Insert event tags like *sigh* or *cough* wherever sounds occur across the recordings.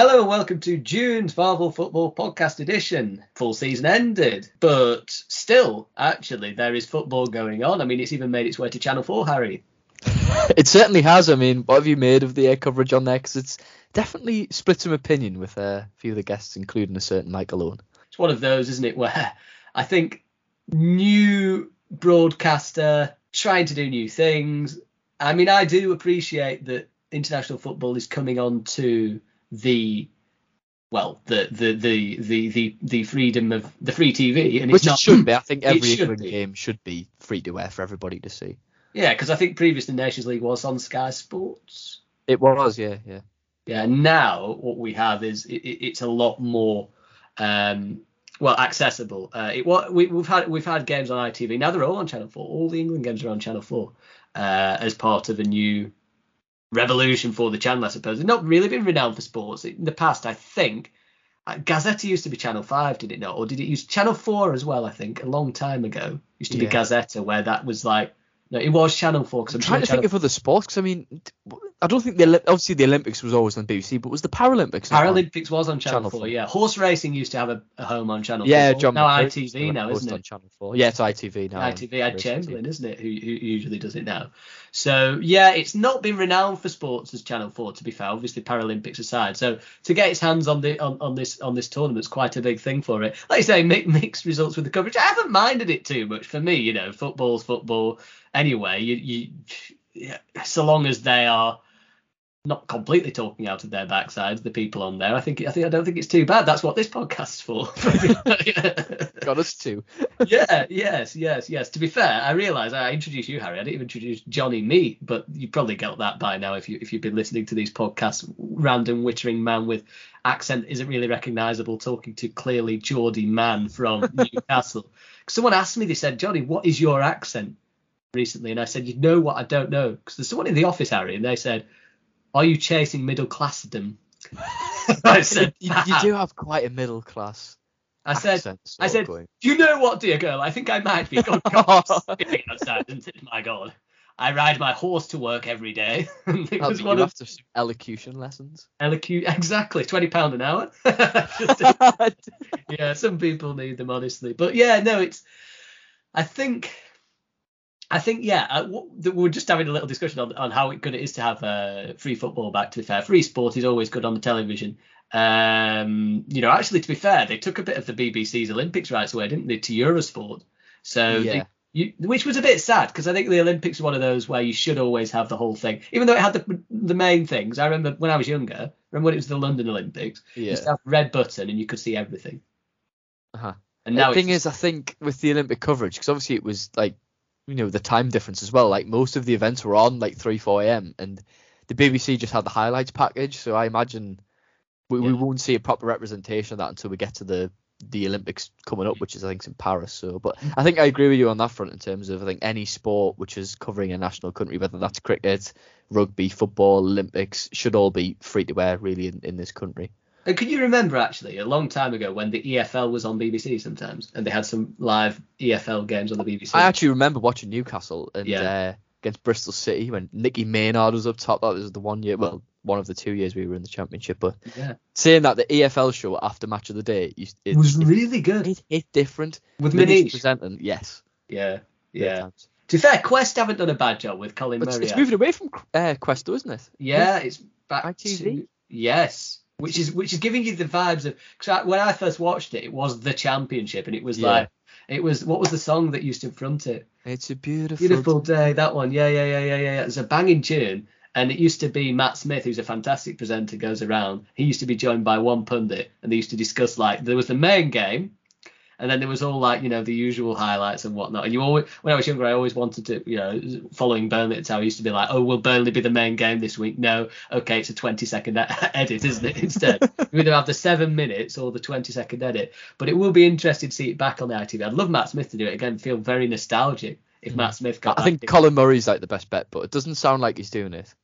Hello and welcome to June's VAVEL Football Podcast Edition. Full season ended, but still, actually, there is football going on. I mean, it's even made its way to Channel 4, Harry. It certainly has. I mean, what have you made of the air coverage on there? Because it's definitely split some opinion with uh, a few of the guests, including a certain Michael Owen. It's one of those, isn't it, where I think new broadcaster trying to do new things. I mean, I do appreciate that international football is coming on to the well, the the the the the, the freedom of the free TV, and Which it's it not. should be. I think *laughs* every England game should be free to air for everybody to see. Yeah, because I think previously Nations League was on Sky Sports. It was, yeah, yeah. Yeah, now what we have is it, it- it's a lot more um, well accessible. Uh, it what we, we've had we've had games on ITV. Now they're all on Channel Four. All the England games are on Channel Four uh, as part of a new revolution for the channel, I suppose. It's not really been renowned for sports in the past. I think uh, Gazzetta used to be Channel Five, did it not, or did it use Channel Four as well? I think a long time ago used to be Gazzetta, where that was like no, it was Channel Four. Because I'm I'm trying sure to think of other sports because I mean, I don't think the obviously the Olympics was always on BBC, but was the Paralympics? Paralympics was on Channel, Channel 4, 4. yeah. Horse racing used to have a, a home on Channel Yeah, 4. John. Now ITV now, isn't on it? Channel Four. Yeah, it's ITV now. ITV had Chamberlain, TV. isn't it, who, who usually does it now. So yeah, it's not been renowned for sports as Channel 4, to be fair. Obviously, Paralympics aside. So to get its hands on the on, on this on this tournament is quite a big thing for it. Like you say, mi- mixed results with the coverage. I haven't minded it too much. For me, you know, football's football. Anyway, you you yeah, so long as they are not completely talking out of their backsides, the people on there. I think I think I don't think it's too bad. That's what this podcast's for. *laughs* Got us too. yeah, yes, yes, yes. To be fair, I realise I introduced you, Harry. I didn't even introduce Johnny me, but you probably got that by now if you if you've been listening to these podcasts. Random wittering man with accent isn't really recognisable, talking to clearly Geordie man from *laughs* Newcastle. Someone asked me, they said, Johnny, what is your accent? Recently, and I said, you know what? I don't know, because there's someone in the office, Harry, and they said, are you chasing middle classdom? *laughs* I *laughs* said, you, you do have quite a middle class. I said, I said, going. you know what, dear girl? I think I might be. God, God, skipping outside, isn't it? My God. I ride my horse to work every day. *laughs* it was one of elocution lessons. elocu- exactly twenty pound an hour. yeah, some people need them honestly, but yeah, no, it's. I think. I think yeah, uh, w- we're just having a little discussion on, on how good it is to have uh, free football back. To be fair, free sport is always good on the television. Um, you know, actually, to be fair, they took a bit of the BBC's Olympics rights away, didn't they, to Eurosport? So they- Yeah. you, which was a bit sad because I think the Olympics are one of those where you should always have the whole thing, even though it had the the main things. I remember when I was younger, remember when it was the London Olympics, you Yeah. used to have red button and you could see everything. Uh-huh. And now the thing is, I think with the Olympic coverage, because obviously it was like, you know, the time difference as well. Like most of the events were on like three, four a.m. and the BBC just had the highlights package. So I imagine we, we won't see a proper representation of that until we get to the the Olympics coming up, which is I think in Paris. So, but I think I agree with you on that front in terms of I think any sport which is covering a national country, whether that's cricket, rugby, football, Olympics, should all be free to wear really in, in this country. And can you remember actually a long time ago when the EFL was on BBC sometimes and they had some live EFL games on the BBC? I actually remember watching Newcastle and Yeah. uh, against Bristol City when Nicky Maynard was up top. That was the one year, well, one of the two years we were in the championship. But yeah, saying that the EFL show after match of the day, it it, was it, really good it hit different. with Manish. presenting, yes. Yeah, yeah. To be fair, Quest haven't done a bad job with Colin But it's, Murray. it's moving away from uh, Quest, though, isn't it? Yeah, it's back ITV? to yes, which is which is giving you the vibes of because when I first watched it, it was the championship, and it was Yeah. like it was what was the song that used to front it? It's a beautiful. Beautiful day, that one. Yeah, yeah, yeah, yeah, yeah. yeah. It's a banging tune. And it used to be Matt Smith, who's a fantastic presenter, goes around. He used to be joined by one pundit, and they used to discuss like there was the main game, and then there was all like you know the usual highlights and whatnot. And you always, when I was younger, I always wanted to, you know, following Burnley at the time, I used to be like, oh, will Burnley be the main game this week? No, okay, it's a 20 second *laughs* edit, isn't it? Instead, *laughs* you either have the seven minutes or the 20 second edit. But it will be interesting to see it back on the ITV. I'd love Matt Smith to do it again. Feel very nostalgic if hmm. Matt Smith got. I think that. Colin Murray's like the best bet, but it doesn't sound like he's doing it.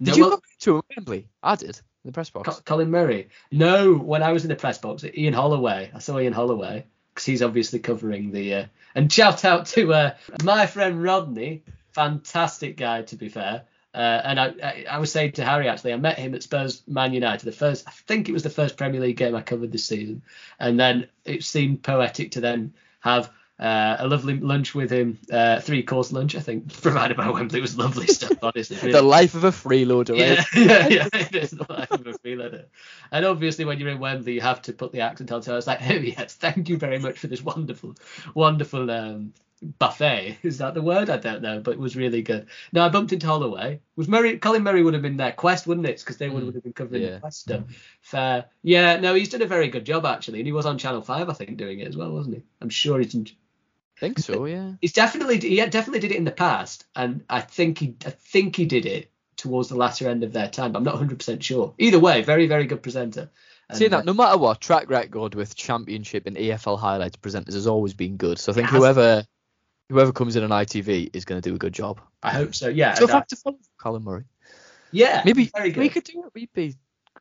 Did No, you well- go to Wembley? I did in the press box. Colin Murray. No, when I was in the press box, Ian Holloway. I saw Ian Holloway because he's obviously covering the. Uh, and shout out to uh, my friend Rodney, fantastic guy to be fair. Uh, and I, I, I was saying to Harry actually, I met him at Spurs Man United. The first, I think it was the first Premier League game I covered this season, and then it seemed poetic to then have uh, a lovely lunch with him, uh, three course lunch, I think, *laughs* provided by Wembley. It was lovely stuff, *laughs* honestly. Really. the life of a freeloader, Yeah, right? *laughs* yeah, yeah, it is the life of a freeloader. And obviously, when you're in Wembley, you have to put the accent on. So I was like, oh, yes, thank you very much for this wonderful, wonderful um, buffet. Is that the word? I don't know, but it was really good. No, I bumped into Holloway. Was Murray, Colin Murray would have been there. Quest, wouldn't it? Because they would Mm, have been covering yeah. the Quest stuff. Fair. Yeah, no, he's done a very good job, actually. And he was on Channel 5, I think, doing it as well, wasn't he? I'm sure he's. In, think so, yeah. He's definitely he definitely did it in the past, and I think he I think he did it towards the latter end of their time. But I'm not 100 percent sure. Either way, very very good presenter. And, uh, that, no matter what, track record with Championship and EFL highlights presenters has always been good. So I think whoever whoever comes in on ITV is going to do a good job. I hope so. Yeah. So I- fact to follow Colin Murray. yeah. Maybe very good. we could do it. We'd be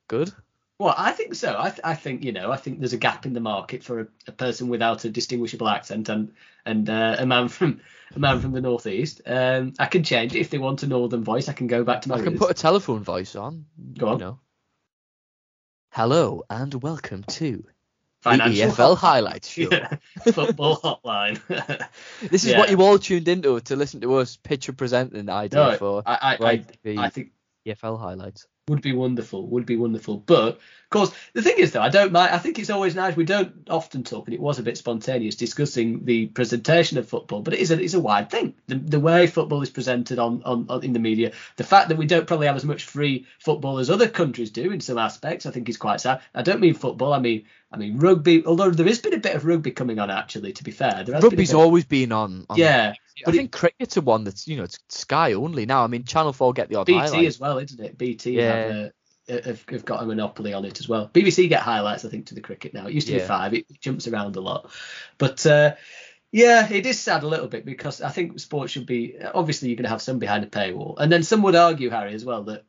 good. Well, I think so. I, th- I think you know. I think there's a gap in the market for a, a person without a distinguishable accent and and uh, a man from a man from the northeast. Um, I can change it if they want a northern voice. I can go back to my I can roots. put a telephone voice on. Go on. Know. Hello and welcome to Financial the EFL highlights show. *laughs* Yeah. Football hotline. *laughs* This is Yeah. what you all tuned into to listen to us pitch a presenting idea No, for I, I, I, the I think EFL highlights. Would be wonderful would be wonderful. But course the thing is though i don't mind i think it's always nice we don't often talk and it was a bit spontaneous discussing the presentation of football but it is a, it's a wide thing the, the way football is presented on, on, on in the media the fact that we don't probably have as much free football as other countries do in some aspects i think is quite sad i don't mean football i mean i mean rugby although there has been a bit of rugby coming on actually to be fair there has been a Rugby's always been on. on yeah I but it- think cricket's a one that's you know it's Sky only now. I mean Channel Four get the odd BT highlight. as well, isn't it? BT Yeah. have, uh, have, have got a monopoly on it as well. BBC get highlights, I think, to the cricket now. It used to be five. It, it jumps around a lot, but uh, yeah, it is sad a little bit because I think sport should be obviously you're going to have some behind a paywall, and then some would argue, Harry, as well that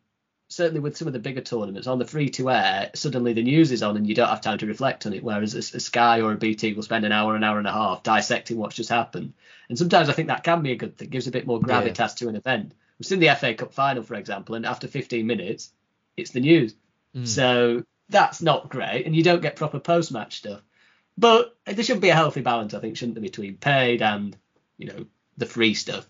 certainly with some of the bigger tournaments on the free to air, suddenly the news is on and you don't have time to reflect on it. Whereas a, a Sky or a BT will spend an hour, an hour and a half dissecting what's just happened. And sometimes I think that can be a good thing, gives a bit more Yeah. gravitas to an event. We've seen the FA Cup final, for example, and after 15 minutes, it's the news. Mm. So that's not great, and you don't get proper post match stuff. But there should be a healthy balance, I think, shouldn't there, between paid and you know the free stuff.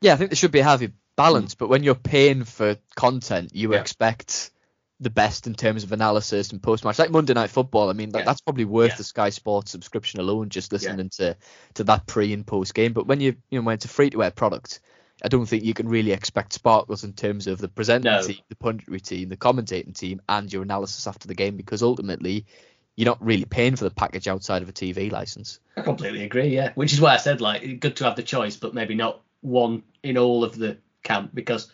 Yeah, I think there should be a healthy balance, but when you're paying for content, you Yeah. expect the best in terms of analysis and post match. Like Monday Night Football, I mean, that, Yeah. that's probably worth Yeah. the Sky Sports subscription alone, just listening to to that pre and post game. But when you you know when it's a free to air product, I don't think you can really expect sparkles in terms of the presenting No. team, the punditry team, the commentating team, and your analysis after the game, because ultimately you're not really paying for the package outside of a TV license. I completely agree, yeah. Which is why I said like good to have the choice, but maybe not one in all of the camp because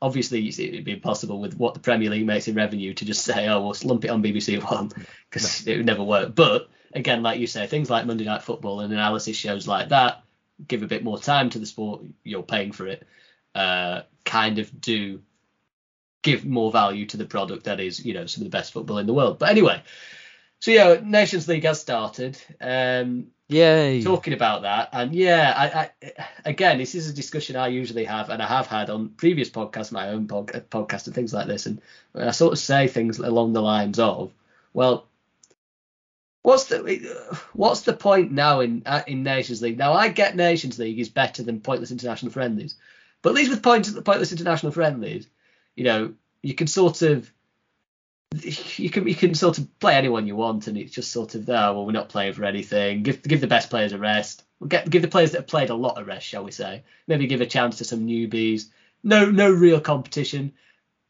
obviously it'd be impossible with what the Premier League makes in revenue to just say, oh, we'll slump it on BBC One because it would never work. But again, like you say, things like Monday Night Football and analysis shows like that give a bit more time to the sport. You're paying for it. Uh, kind of do give more value to the product that is, you know, some of the best football in the world. But anyway, so yeah, Nations League has started. Um, Yay! talking about that and yeah I, I again this is a discussion i usually have and i have had on previous podcasts my own pod, podcast and things like this and i sort of say things along the lines of well what's the what's the point now in uh, in nations league now i get nations league is better than pointless international friendlies but at least with points pointless international friendlies you know you can sort of you can you can sort of play anyone you want, and it's just sort of oh well we're not playing for anything. Give give the best players a rest. We'll get give the players that have played a lot a rest, shall we say? Maybe give a chance to some newbies. No no real competition.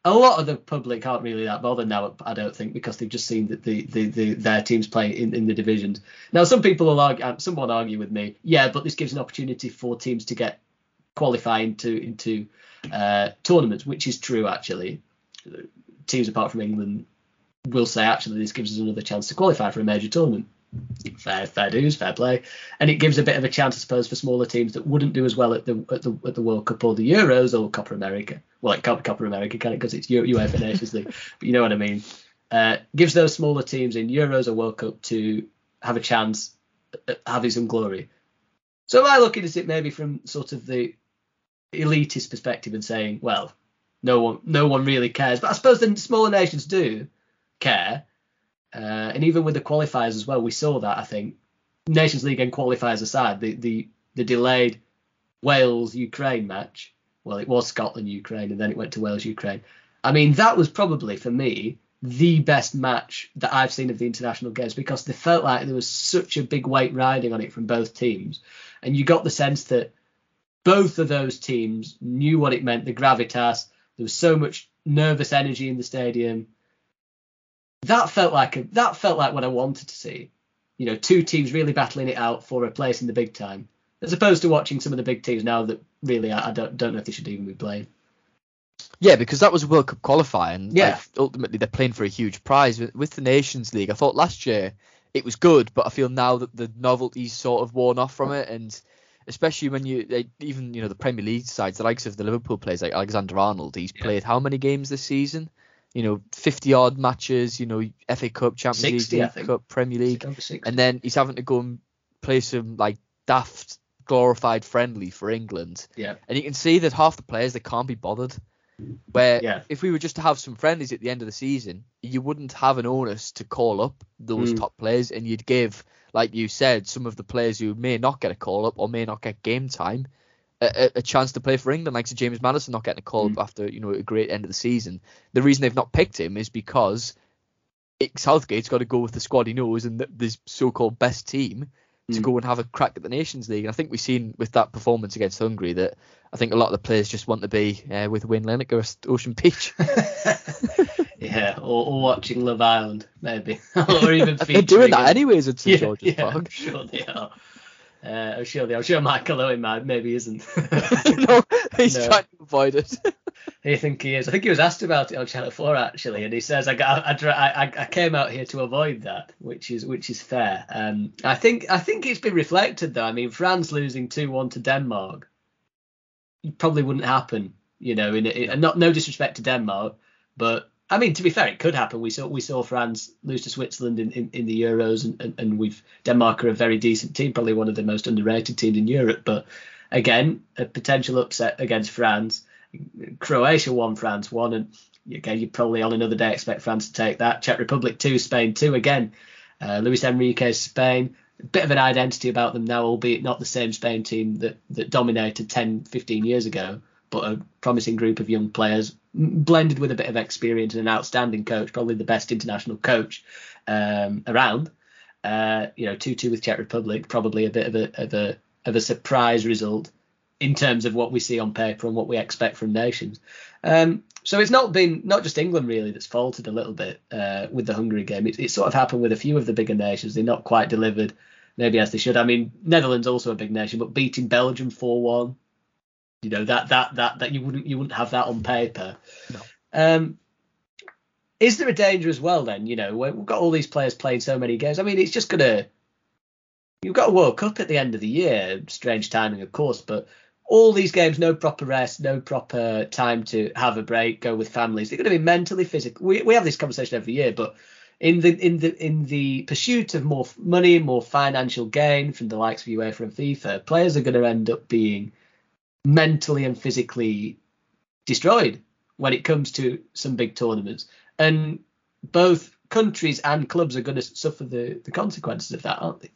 A lot of the public aren't really that bothered now, I don't think, because they've just seen that the, the, the their teams play in, in the divisions. Now some people will argue, uh, someone argue with me, yeah, but this gives an opportunity for teams to get qualify into into uh, tournaments, which is true actually teams apart from England will say actually this gives us another chance to qualify for a major tournament. Fair, fair dues, fair play, and it gives a bit of a chance, I suppose, for smaller teams that wouldn't do as well at the at the, at the World Cup or the Euros or Copa America. Well, it can't be Copa America, can it? Because it's UEFA Nations League, *laughs* but you know what I mean. Uh, gives those smaller teams in Euros or World Cup to have a chance at having some glory. So am I looking at it maybe from sort of the elitist perspective and saying, well, no one no one really cares. But I suppose the smaller nations do care, uh, and even with the qualifiers as well, we saw that. I think Nations League and qualifiers aside, the the the delayed Wales Ukraine match. Well, it was Scotland Ukraine, and then it went to Wales Ukraine. I mean, that was probably for me the best match that I've seen of the international games because they felt like there was such a big weight riding on it from both teams, and you got the sense that both of those teams knew what it meant, the gravitas. There was so much nervous energy in the stadium. That felt like a, that felt like what I wanted to see. You know, two teams really battling it out for a place in the big time, as opposed to watching some of the big teams now that really I, I don't don't know if they should even be playing. Yeah, because that was World Cup qualifying. Yeah. Like, ultimately, they're playing for a huge prize with, with the Nations League. I thought last year it was good, but I feel now that the novelty's sort of worn off from it, and especially when you they, even you know the Premier League sides, the likes of the Liverpool players like Alexander Arnold, he's Yeah. played how many games this season? You know, 50 odd matches. You know, FA Cup, Champions 60, League, League. Cup, Premier League, and then he's having to go and play some like daft glorified friendly for England yeah, and you can see that half the players they can't be bothered. Where Yeah. if we were just to have some friendlies at the end of the season, you wouldn't have an onus to call up those Mm. top players, and you'd give, like you said, some of the players who may not get a call up or may not get game time a, a, chance to play for England, like so James Maddison not getting a call Mm. up after you know a great end of the season. The reason they've not picked him is because it, Southgate's got to go with the squad he knows and the, this so-called best team to Mm. go and have a crack at the Nations League. And I think we've seen with that performance against Hungary that I think a lot of the players just want to be uh, with Wayne Lineker at Ocean Beach. *laughs* yeah, or, or watching Love Island maybe, *laughs* or even *laughs* They're doing that anyways at St Yeah, George's yeah, I'm sure they are. Uh, I'm sure they. I'm sure Michael Owen might, maybe isn't. *laughs* no, *laughs* he's No. trying to avoid it. *laughs* I think he is. I think he was asked about it on Channel Four actually, and he says I got I, I, I- I came out here to avoid that, which is which is fair. Um, I think I think it's been reflected though. I mean, France losing two one to Denmark probably wouldn't happen. You know, in, in not no disrespect to Denmark, but I mean to be fair, it could happen. We saw we saw France lose to Switzerland in, in, in the Euros, and, and, and we've Denmark are a very decent team, probably one of the most underrated teams in Europe. But again, a potential upset against France. Croatia won, France won, and again, you probably on another day expect France to take that. Czech Republic two, Spain two again. Uh, Luis Enrique's Spain, a bit of an identity about them now, albeit not the same Spain team that, that dominated 10, 15 years ago, but a promising group of young players, blended with a bit of experience and an outstanding coach, probably the best international coach um, around. Uh, you know, two two with Czech Republic, probably a bit of a of a of a surprise result in terms of what we see on paper and what we expect from nations. Um, so it's not been not just England really that's faltered a little bit uh, with the Hungary game. It, it sort of happened with a few of the bigger nations. They're not quite delivered maybe as they should. I mean, Netherlands also a big nation, but beating Belgium four one, you know that that that that you wouldn't you wouldn't have that on paper. No. Um, is there a danger as well then? You know, we've got all these players playing so many games. I mean, it's just gonna. You've got a World Cup at the end of the year. Strange timing, of course, but all these games, no proper rest, no proper time to have a break, go with families. They're going to be mentally, physically. We, we have this conversation every year, but in the in the in the pursuit of more money, more financial gain from the likes of UEFA and FIFA, players are going to end up being mentally and physically destroyed when it comes to some big tournaments, and both countries and clubs are going to suffer the the consequences of that, aren't they?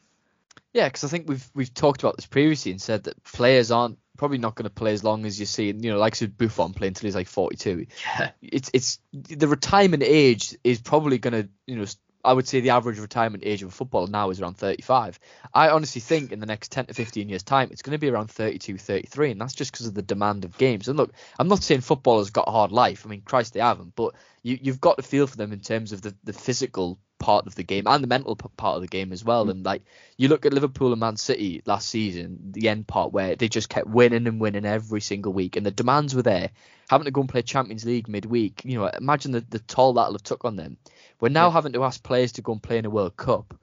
Yeah, because I think we've we've talked about this previously and said that players aren't probably not going to play as long as you see, you know, like said Buffon playing until he's like 42. Yeah. It's it's the retirement age is probably going to, you know, I would say the average retirement age of a footballer now is around 35. I honestly think in the next 10 to 15 years time it's going to be around 32, 33, and that's just because of the demand of games. And look, I'm not saying footballers got a hard life. I mean, Christ, they haven't, but you you've got to feel for them in terms of the the physical part of the game and the mental part of the game as well. Mm. And like you look at Liverpool and Man City last season, the end part where they just kept winning and winning every single week, and the demands were there. Having to go and play Champions League midweek, you know, imagine the, the toll that'll have took on them. We're now Yeah. having to ask players to go and play in a World Cup.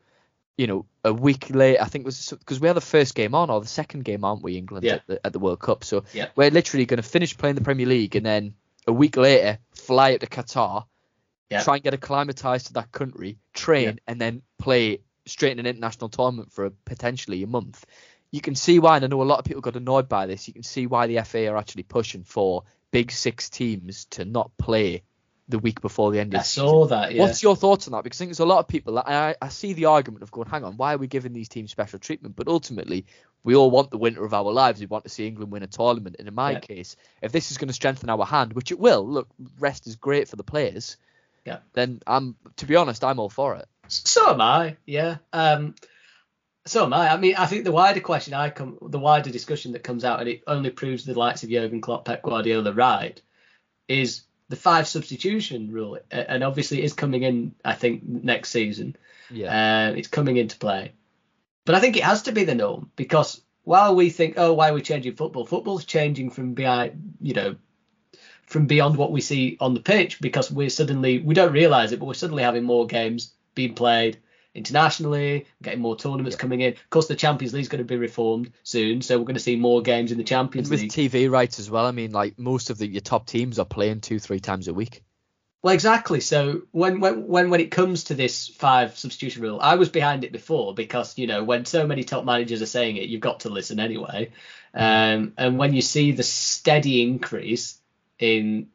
You know, a week late, I think it was because we had the first game on or the second game, aren't we, England Yeah. at, the, at the World Cup? So Yeah. we're literally going to finish playing the Premier League and then a week later fly up to Qatar, try and get acclimatized to that country, train, and then play straight in an international tournament for a, potentially a month. You can see why, and I know a lot of people got annoyed by this. You can see why the FA are actually pushing for big six teams to not play the week before the end of the season. I saw that. Yeah. What's your thoughts on that? Because I think there's a lot of people that I, I see the argument of going, hang on, why are we giving these teams special treatment? But ultimately, we all want the winter of our lives. We want to see England win a tournament. And in my Yeah. case, if this is going to strengthen our hand, which it will, look, rest is great for the players. Yeah. Then I'm, to be honest, I'm all for it. So am I. Yeah. Um, so am I. I mean, I think the wider question I come, the wider discussion that comes out, and it only proves the likes of Jurgen Klopp, Pep Guardiola right, is the five substitution rule, and obviously it is coming in. I think next season, Yeah. uh, it's coming into play. But I think it has to be the norm because while we think, oh, why are we changing football? Football's changing from behind, you know, from beyond what we see on the pitch because we're suddenly we don't realise it, but we're suddenly having more games being played internationally, getting more tournaments Yeah. coming in. Of course, the Champions League's going to be reformed soon, so we're going to see more games in the and Champions with League. TV rights as well, I mean, like most of the your top teams are playing two, three times a week. Well, exactly. So when when when when it comes to this five substitution rule, I was behind it before because you know when so many top managers are saying it, you've got to listen anyway. Um, and when you see the steady increase in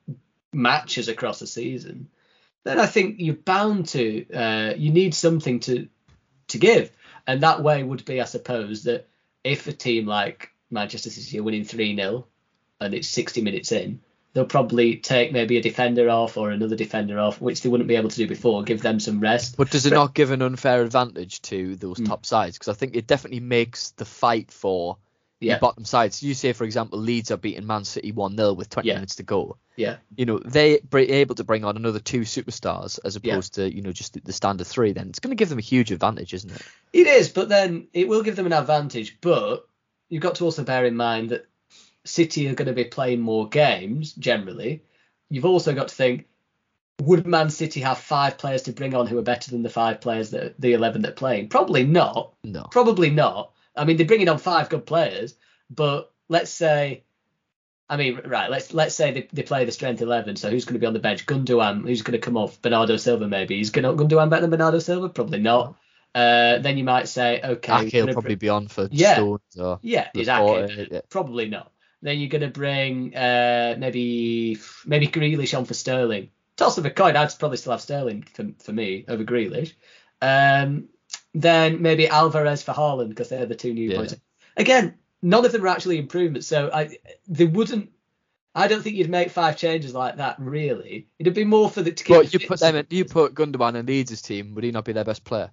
matches across the season, then I think you're bound to uh, you need something to to give, and that way would be, I suppose, that if a team like Manchester City are winning three 0 and it's 60 minutes in, they'll probably take maybe a defender off or another defender off, which they wouldn't be able to do before, give them some rest. But does it But- not give an unfair advantage to those Hmm. top sides? Because I think it definitely makes the fight for Yeah. bottom sides. You say, for example, Leeds are beating Man City 1 0 with 20 Yeah. minutes to go. Yeah. You know, they are able to bring on another two superstars as Yeah. opposed to, you know, just the- the standard three, then it's going to give them a huge advantage, isn't it? It is, but then it will give them an advantage. But you've got to also bear in mind that City are going to be playing more games generally. You've also got to think, would Man City have five players to bring on who are better than the five players that the eleven that are playing? Probably not. No. Probably not. I mean, they're bringing on five good players, but let's say, I mean, right, let's let's say they, they play the strength eleven. So who's going to be on the bench? Gundogan. Who's going to come off? Bernardo Silva maybe. He's Is Gun- Gundogan better than Bernardo Silva? Probably not. Uh, then you might say, okay, Ake will probably bring- be on for Yeah. Stones or yeah, is Ake. Yeah. Probably not. Then you're going to bring uh, maybe maybe Grealish on for Sterling. Toss of a coin, I'd probably still have Sterling for, for me over Grealish. Um, then maybe Alvarez for Haaland because they're the two new Yeah. boys. Again, none of them are actually improvements, so I they wouldn't. I don't think you'd make five changes like that. Really, it'd be more for the. To keep But you put them in, you put Gundogan in Leeds' team, would he not be their best player?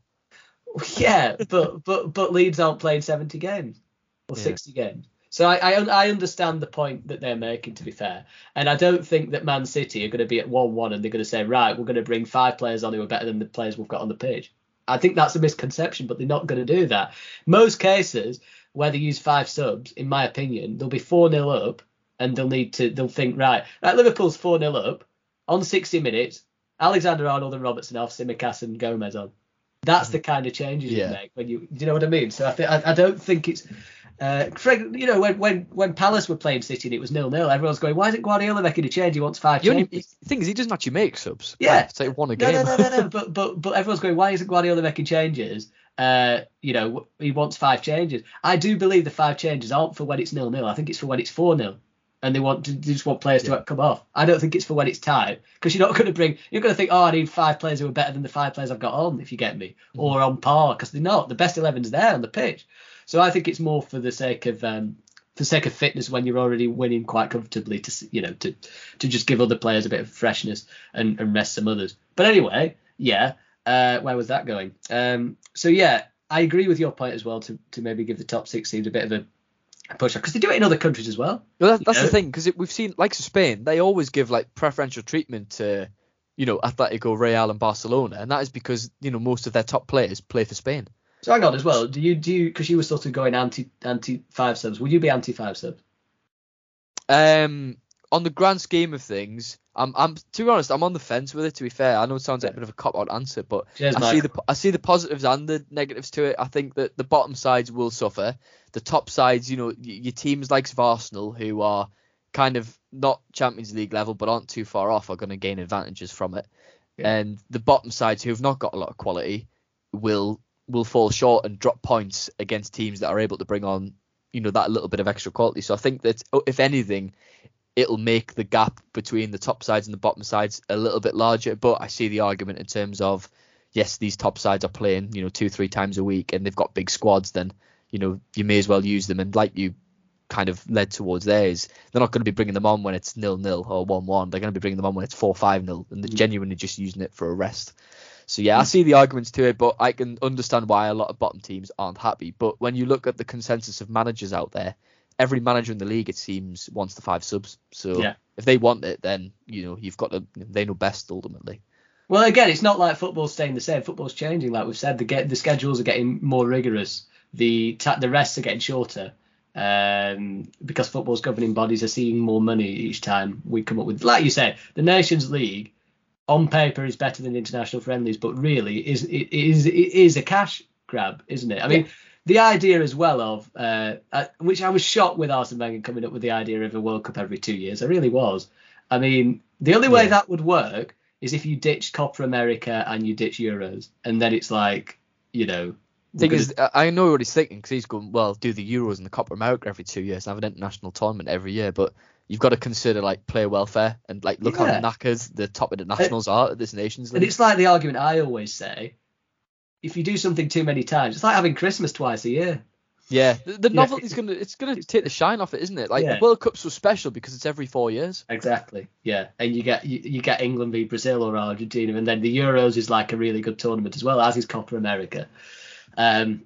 *laughs* Yeah, but but but Leeds aren't playing 70 games or Yeah. 60 games. So I, I I understand the point that they're making. To be fair, and I don't think that Man City are going to be at one-one and they're going to say right, we're going to bring five players on who are better than the players we've got on the pitch. I think that's a misconception, but they're not going to do that. Most cases where they use five subs, in my opinion, they'll be four 0 up and they'll need to they'll think right, right Liverpool's four 0 up on 60 minutes. Alexander Arnold and Robertson off, Tsimikas and Gomez on. That's mm-hmm. the kind of changes Yeah. you make when you, do you know what I mean? So I think I, I don't think it's, uh, Craig, you know, when when when Palace were playing City and it was nil nil, everyone's going, why isn't Guardiola making a change? He wants five You only, changes. the thing is, he doesn't actually make subs. Yeah. Like one a No, game. no, no, no, no. *laughs* But but but everyone's going, why isn't Guardiola making changes? Uh, you know, he wants five changes. I do believe the five changes aren't for when it's nil nil. I think it's for when it's four nil, and they want to they just want players to come off. I don't think it's for when it's tied because you're not going to bring. You're going to think, oh, I need five players who are better than the five players I've got on, if you get me, or on par because they're not. The best eleven's there on the pitch. So I think it's more for the sake of um, for the sake of fitness when you're already winning quite comfortably to you know to to just give other players a bit of freshness and, and rest some others. But anyway, yeah, uh, where was that going? Um, so yeah, I agree with your point as well to to maybe give the top six teams a bit of a push because they do it in other countries as well. Well, that, that's know? the thing because we've seen, like Spain, they always give like preferential treatment to, you know, Atletico, Real, and Barcelona, and that is because you know most of their top players play for Spain. So hang on as well. Do you do you because you were sort of going anti anti five subs? Would you be anti five subs? Um, on the grand scheme of things, I'm, I'm to be honest, I'm on the fence with it. To be fair, I know it sounds like a bit of a cop out answer, but Cheers, I Mike. see the I see the positives and the negatives to it. I think that the bottom sides will suffer. The top sides, you know, your teams like Arsenal, who are kind of not Champions League level but aren't too far off, are going to gain advantages from it. Yeah. And the bottom sides, who have not got a lot of quality, will will fall short and drop points against teams that are able to bring on, you know, that little bit of extra quality. So I think that oh, if anything, it'll make the gap between the top sides and the bottom sides a little bit larger. But I see the argument in terms of yes, these top sides are playing, you know, two, three times a week and they've got big squads, then, you know, you may as well use them. And like you kind of led towards theirs, they're not going to be bringing them on when it's nil nil or one one. They're going to be bringing them on when it's four five nil, and they're Mm. genuinely just using it for a rest. So yeah, I see the arguments to it, but I can understand why a lot of bottom teams aren't happy. But when you look at the consensus of managers out there, every manager in the league it seems wants the five subs. So Yeah. if they want it, then you know you've got to. They know best ultimately. Well, again, it's not like football's staying the same. Football's changing, like we've said. The get the schedules are getting more rigorous. The ta- the rests are getting shorter. Um, because football's governing bodies are seeing more money each time we come up with. Like you said, the Nations League on paper is better than international friendlies, but really is it is it is a cash grab, isn't it? I mean, the idea as well of uh, uh, which I was shocked with Arsene Wenger coming up with the idea of a World Cup every two years. I really was. I mean, the only way Yeah. that would work is if you ditch Copa America and you ditch Euros, and then it's like, you know, Thing is, I I know what he's thinking because he's going well, do the Euros and the Copa America every two years, and have an international tournament every year. But you've got to consider like player welfare and like look Yeah. how knackered the top internationals are at this Nations and it's like the argument I always say: if you do something too many times, it's like having Christmas twice a year. Yeah, the, the novelty's gonna it's gonna take the shine off it, isn't it? Like Yeah. the World Cup's so special because it's every four years. Exactly. Yeah, and you get you, you get England v Brazil or Argentina, and then the Euros is like a really good tournament as well, as is Copa America. Um,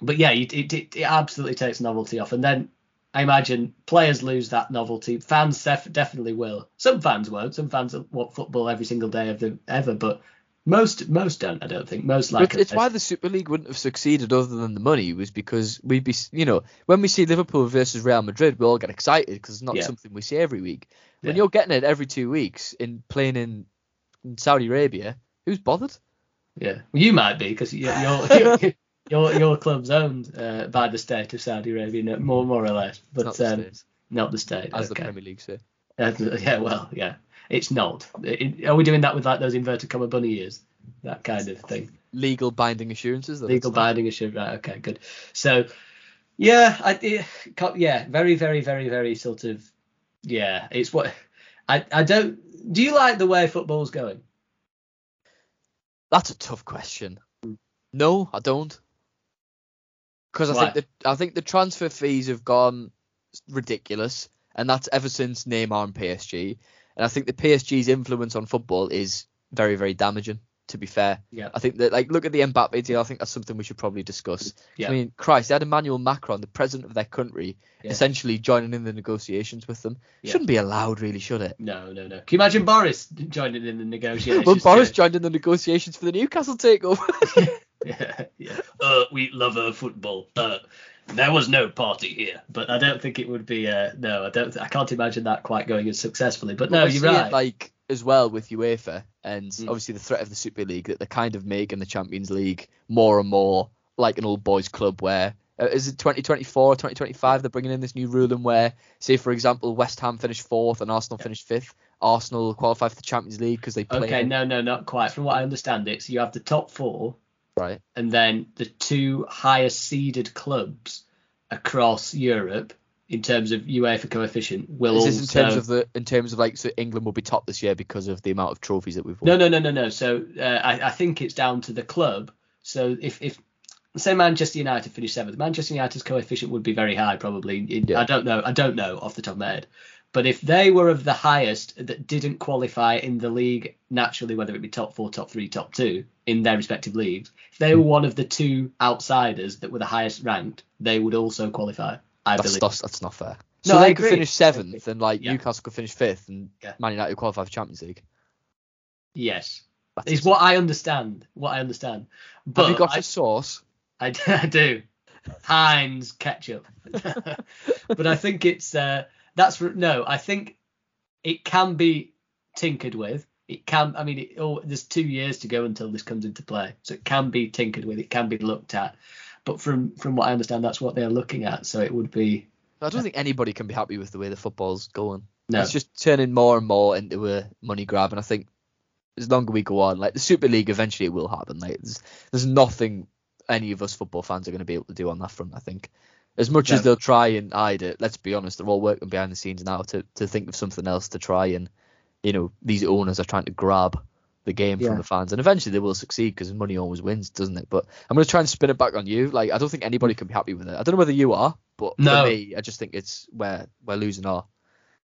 but yeah, it, it, it it absolutely takes novelty off, and then I imagine players lose that novelty. Fans def- definitely will. Some fans won't. Some fans want football every single day of the ever, but most most don't. I don't think most like. But it's why the Super League wouldn't have succeeded other than the money was because we'd be, you know, when we see Liverpool versus Real Madrid, we all get excited because it's not Yeah. something we see every week. When Yeah. you're getting it every two weeks in playing in, in Saudi Arabia, who's bothered? Yeah, well, you might be because your your *laughs* your your club's owned uh, by the state of Saudi Arabia, no- more more or less, but not the um, not the state. as the. Premier League say. Uh, yeah, well, yeah, it's not. It- are we doing that with like those inverted comma bunny ears, that kind of thing? Legal binding assurances. that Legal binding issue, right? Okay, good. So, yeah, I it, yeah, very, very, very, very sort of, yeah, it's what I I don't. Do you like the way football's going? That's a tough question. No, I don't. Because I think that I think the transfer fees have gone ridiculous, and that's ever since Neymar and PSG. And I think the PSG's influence on football is very, very damaging. To be fair, Yeah, I think that like look at the Mbappe deal. I think that's something we should probably discuss. Yeah. I mean, Christ, they had Emmanuel Macron, the president of their country, Yeah. essentially joining in the negotiations with them. Yeah. Shouldn't be allowed, really, should it? no, no, no. Can you imagine Boris joining in the *laughs* negotiations? Well, Boris joined in the negotiations for the Newcastle takeover. *laughs* yeah, *laughs* yeah. Uh, we love our football. Uh, there was no party here, but I don't think it would be. Uh, no, I don't. I can't imagine that quite going as successfully. But no, But we you're see it, right. like as well with UEFA and Mm. obviously the threat of the Super League that they're kind of making the Champions League more and more like an old boys club where uh, is it 2024 2025 they're bringing in this new ruling where say for example West Ham finished fourth and Arsenal finished fifth Arsenal qualify for the Champions League because they play okay, no, no, not quite. From what I understand, it so you have the top four, right and then the two highest seeded clubs across Europe in terms of UEFA coefficient will is also. in terms of the in terms of like so England will be top this year because of the amount of trophies that we've won No, no, no, no, no. So uh, I, I think it's down to the club. So if, if say Manchester United finish seventh, Manchester United's coefficient would be very high, probably. It- Yeah. I don't know. I don't know off the top of my head. But if they were of the highest that didn't qualify in the league naturally, whether it be top four, top three, top two in their respective leagues, if they were one of the two outsiders that were the highest ranked, they would also qualify. I that's, believe. that's that's not fair No, so I they could finish seventh and like Yeah. Newcastle could finish fifth and Yeah. Man United qualify for Champions League Yes, That's is what I understand. What I understand. But have you got I, a source *laughs* I do. Heinz ketchup. *laughs* but I think it's uh, that's no. I think it can be tinkered with. It can. I mean, it, oh, there's two years to go until this comes into play, so it can be tinkered with. It can be looked at. But from from what I understand, that's what they're looking at. So it would be I don't think anybody can be happy with the way the football's going. no. It's just turning more and more into a money grab, and I think as longer we go on, like the Super League, eventually it will happen. Like there's, there's nothing any of us football fans are going to be able to do on that front. I think As much as they'll try and hide it, let's be honest, they're all working behind the scenes now to, to think of something else to try and, you know, these owners are trying to grab the game Yeah. from the fans, and eventually they will succeed because money always wins, doesn't it? But I'm going to try and spin it back on you. Like I don't think anybody can be happy with it. I don't know whether you are, but No. for me, I just think it's where we're losing our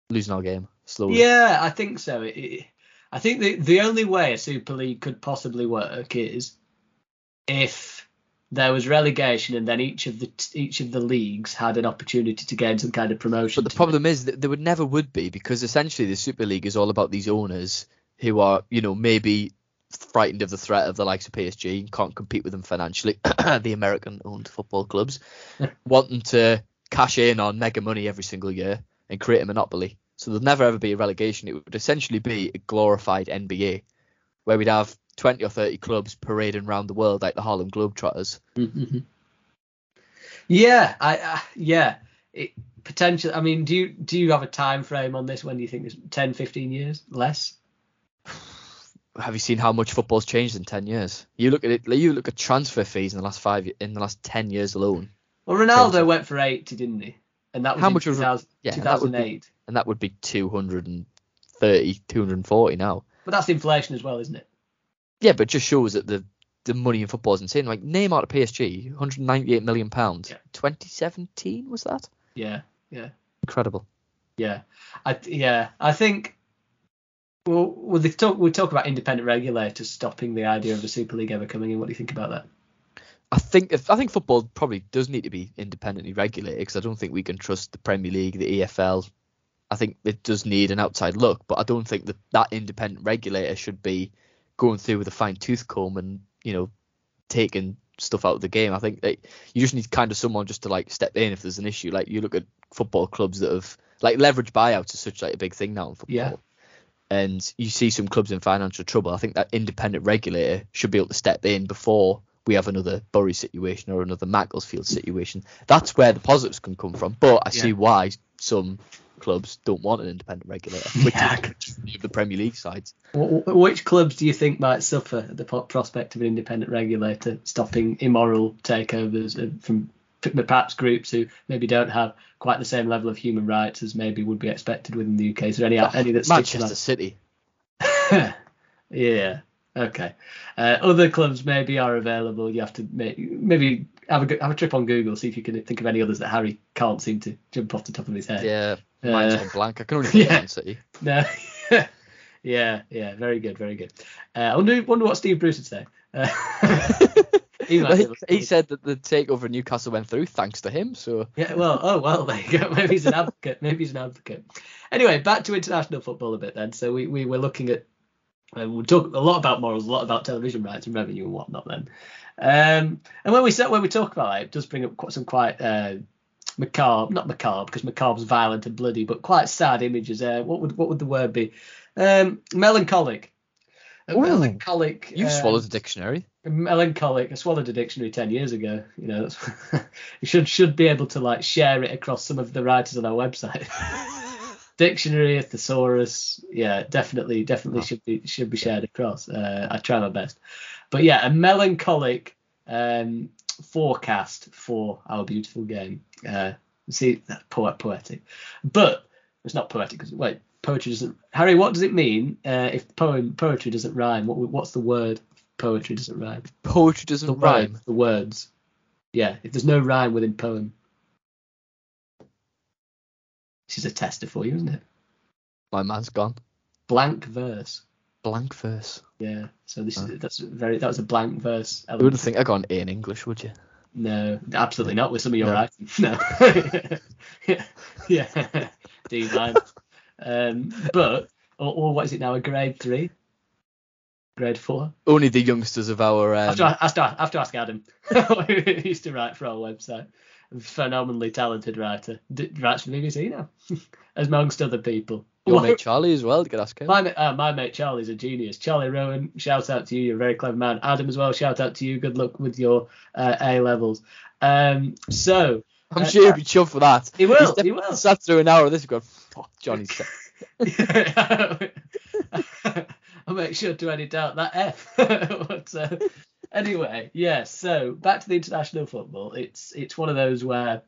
losing our game slowly. Yeah, I think so. It, it- I think the the only way a Super League could possibly work is if there was relegation and then each of the each of the leagues had an opportunity to gain some kind of promotion. But the problem is that there would never would be because essentially the Super League is all about these owners who are, you know, maybe frightened of the threat of the likes of PSG and can't compete with them financially, *clears throat* the American owned football clubs, wanting to cash in on mega money every single year and create a monopoly. So there'll never ever be a relegation. It would essentially be a glorified NBA where we'd have 20 or 30 clubs parading around the world like the Harlem Globetrotters. Mhm. Yeah, I uh, yeah, it potentially. I mean, do you do you have a time frame on this? When do you think it's 10, 15 years less? have you seen how much football's changed in 10 years? You look at it, you look at transfer fees in the last five, in the last 10 years alone, Well, Ronaldo went for 80, didn't he? And that was How much was- 2000, yeah, that would be- 2008. and that would be 230, 240 now. But that's inflation as well, isn't it? Yeah, but it just shows that the the money in football is insane. Like Neymar to PSG, 198 million pounds. Yeah. 2017 was that? Yeah, yeah. Incredible. Yeah, I yeah, I think. Well, well, they talk we talk about independent regulators stopping the idea of the Super League ever coming in. What do you think about that? I think if, I think football probably does need to be independently regulated because I don't think we can trust the Premier League, the EFL. I think it does need an outside look, but I don't think that that independent regulator should be going through with a fine tooth comb and you know taking stuff out of the game. I think you just need kind of someone just to like step in if there's an issue. Like you look at football clubs that have like leverage buyouts is such like a big thing now in football. Yeah. And you see some clubs in financial trouble. I think that independent regulator should be able to step in before we have another Bury situation or another Macclesfield situation. That's where the positives can come from. But I see why some clubs don't want an independent regulator, which Yeah. is the majority of the Premier League sides. Wh- wh- Which clubs do you think might suffer at the prospect of an independent regulator stopping immoral takeovers from perhaps groups who maybe don't have quite the same level of human rights as maybe would be expected within the UK? Is there any any that stick to Manchester City. *laughs* yeah. Okay. Uh, other clubs maybe are available. You have to may- maybe have a go- have a trip on Google, see if you can think of any others that Harry can't seem to jump off the top of his head. Yeah, mine's Uh, on blank. I can only *laughs* think yeah. of Man City. *laughs* No. yeah, yeah, very good, very good. Uh, I wonder, wonder what Steve Bruce would say. Uh, *laughs* he he, he said that the takeover of Newcastle went through thanks to him. So Yeah, well, oh well, there you go. Maybe he's an advocate. Maybe he's an advocate. Anyway, back to international football a bit then. So we, we were looking at uh, we talk a lot about morals, a lot about television rights and revenue and whatnot. Then, um, and when we say, when we talk about it, it does bring up quite some quite uh, macabre, not macabre because macabre's violent and bloody, but quite sad images. Uh, what would what would the word be? Um, melancholic. A Ooh. melancholic. you um, swallowed a dictionary. melancholic. I swallowed a dictionary ten years ago. You know, that's, *laughs* you should should be able to like share it across some of the writers on our website. *laughs* dictionary, a thesaurus, yeah, definitely, definitely Oh. should be should be shared across. Uh, I try my best, but yeah, a melancholic um, forecast for our beautiful game. Uh, see, that's poet poetic, but it's not poetic because wait, poetry doesn't. Harry, what does it mean uh, if poem poetry doesn't rhyme? What what's the word? Poetry doesn't rhyme. Poetry doesn't The rhyme. words, the words. Yeah, if there's no rhyme within poem. This is a tester for you, isn't it? My man's gone. Blank verse. Blank verse. Yeah. So this is that's very that was a blank verse. You wouldn't think I got an A in English, would you? No, absolutely not with some of your No. writing. *laughs* No. *laughs* yeah. yeah. D line. Um, but or, or what is it now? A grade three? Grade four? Only the youngsters of our. Um, I have to, I have to, I have to ask Adam. *laughs* he used to write for our website. Phenomenally talented writer. D- writes for BBC now, amongst other people. Your mate Charlie as well. You could ask him. my, uh, my mate Charlie's a genius. Charlie Rowan, shout out to you. You're a very clever man. Adam as well, shout out to you. Good luck with your uh, A levels. Um, so I'm uh, sure he'll be chuffed for that. He will, he will. Sat through an hour of this. and Going, fuck, Johnny's. *laughs* I'll make sure to edit out that F. *laughs* but, uh, anyway, yeah. So back to the international football. It's it's one of those where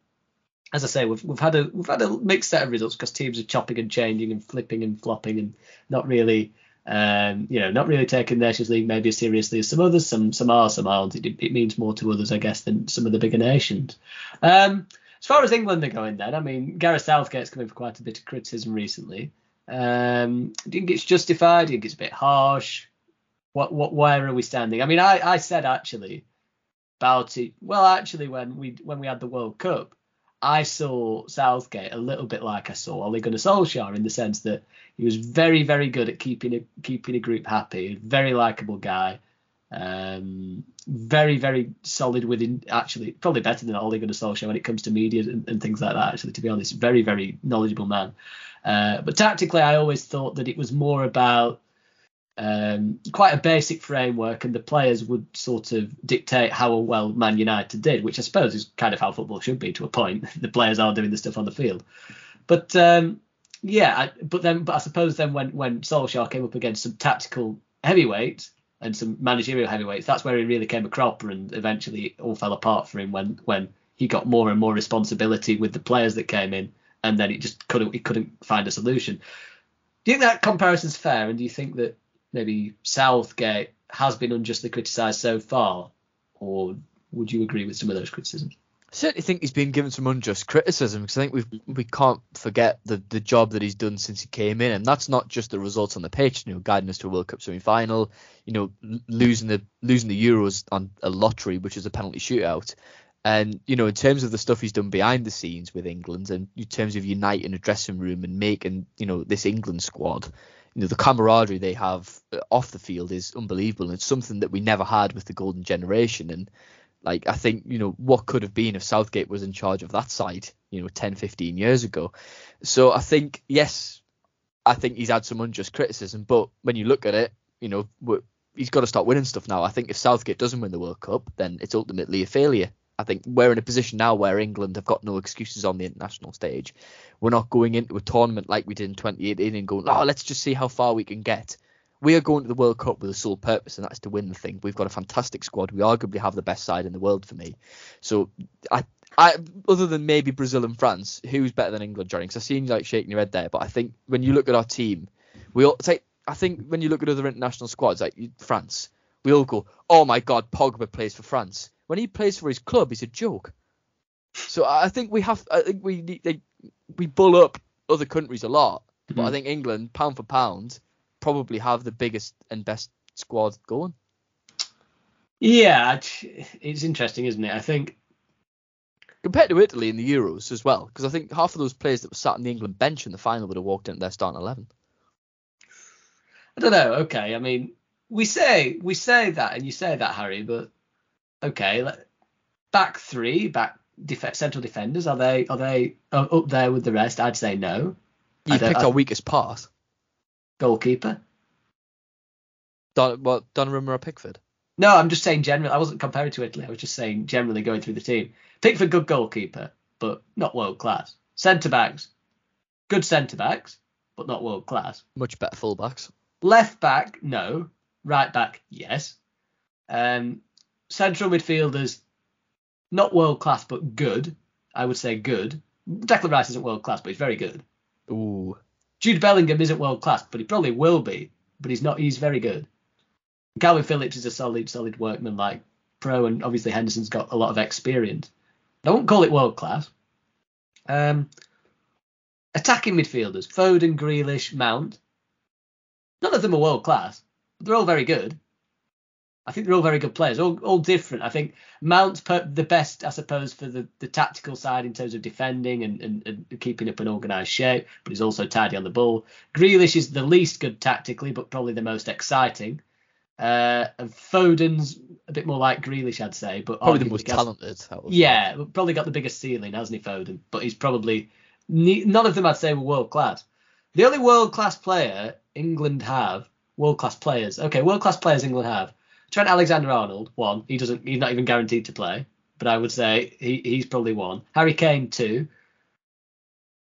as I say, we've we've had a we've had a mixed set of results because teams are chopping and changing and flipping and flopping and not really. Um, you know, not really taking Nations League maybe as seriously as some others. Some some are, some aren't. It, it means more to others, I guess, than some of the bigger nations. Um, as far as England are going, then, I mean, Gareth Southgate's coming for quite a bit of criticism recently. Um, do you think it's justified? Do you think it's a bit harsh? What, what, where are we standing? I mean, I, I said actually about it. Well, actually, when we when we had the World Cup, I saw Southgate a little bit like I saw Ole Gunnar Solskjaer in the sense that he was very, very good at keeping a keeping a group happy, very likable guy, um, very, very solid within actually probably better than Ole Gunnar Solskjaer when it comes to media and, and, things like that. Actually, to be honest, very, very knowledgeable man. Uh, but tactically, I always thought that it was more about um, quite a basic framework, and the players would sort of dictate how well Man United did, which I suppose is kind of how football should be to a point. *laughs* the players are doing the stuff on the field, but um, yeah, I, but then, but I suppose then when when Solskjaer came up against some tactical heavyweights and some managerial heavyweights, that's where he really came a cropper, and eventually it all fell apart for him when when he got more and more responsibility with the players that came in, and then he just couldn't he couldn't find a solution. Do you think that comparison's fair, and do you think that maybe Southgate has been unjustly criticised so far, or would you agree with some of those criticisms? I certainly think he's been given some unjust criticism because I think we we can't forget the the job that he's done since he came in, and that's not just the results on the pitch. You know, guiding us to a World Cup semi final, you know, losing the losing the Euros on a lottery, which is a penalty shootout, and you know, in terms of the stuff he's done behind the scenes with England, and in terms of uniting a dressing room and making you know this England squad, you know, the camaraderie they have uh, off the field is unbelievable. It's something that we never had with the golden generation. And like, I think, you know, what could have been if Southgate was in charge of that side, you know, 10, 15 years ago. So I think, yes, I think he's had some unjust criticism. But when you look at it, you know, he's got to start winning stuff now. I think if Southgate doesn't win the World Cup, then it's ultimately a failure. I think we're in a position now where England have got no excuses on the international stage. We're not going into a tournament like we did in 2018 and going, oh, let's just see how far we can get. We are going to the World Cup with a sole purpose, and that's to win the thing. We've got a fantastic squad. We arguably have the best side in the world for me. So, I, I other than maybe Brazil and France, who's better than England, Johnny? Because I seen you like shaking your head there, but I think when you look at our team, we all say, I think when you look at other international squads like France, we all go, oh my God, Pogba plays for France when he plays for his club, he's a joke. So I think we have. I think we they, we bull up other countries a lot, mm-hmm. but I mm-hmm. think England, pound for pound, probably have the biggest and best squad going. Yeah, it's interesting, isn't it? I think compared to Italy in the Euros as well, because I think half of those players that were sat on the England bench in the final would have walked into their starting eleven. I don't know. Okay, I mean, we say we say that, and you say that, Harry, but okay, back three, back def- central defenders, are they are they up there with the rest? I'd say no. You picked our weakest pass. Goalkeeper. Don, what Donnarumma or Pickford? No, I'm just saying generally. I wasn't comparing to Italy. I was just saying generally going through the team. Pickford, good goalkeeper, but not world class. Centre backs, good centre backs, but not world class. Much better full backs. Left back, no. Right back, yes. Um, central midfielders, not world class, but good. I would say good. Declan Rice isn't world class, but he's very good. Ooh. Jude Bellingham isn't world class, but he probably will be. But he's not. He's very good. Kalvin Phillips is a solid, solid workman like pro, and obviously Henderson's got a lot of experience. I won't call it world class. Um, attacking midfielders: Foden, Grealish, Mount. None of them are world class, but they're all very good. I think they're all very good players, all, all different. I think Mount's the best, I suppose, for the, the tactical side in terms of defending and, and, and keeping up an organised shape, but he's also tidy on the ball. Grealish is the least good tactically, but probably the most exciting. Uh, and Foden's a bit more like Grealish, I'd say, but probably the most talented. Yeah, probably got the biggest ceiling, hasn't he, Foden? But he's probably none of them, I'd say, were world class. The only world class player England have, world class players, okay, world class players England have Trent Alexander-Arnold, one. He doesn't. He's not even guaranteed to play, but I would say he, he's probably one. Harry Kane, two.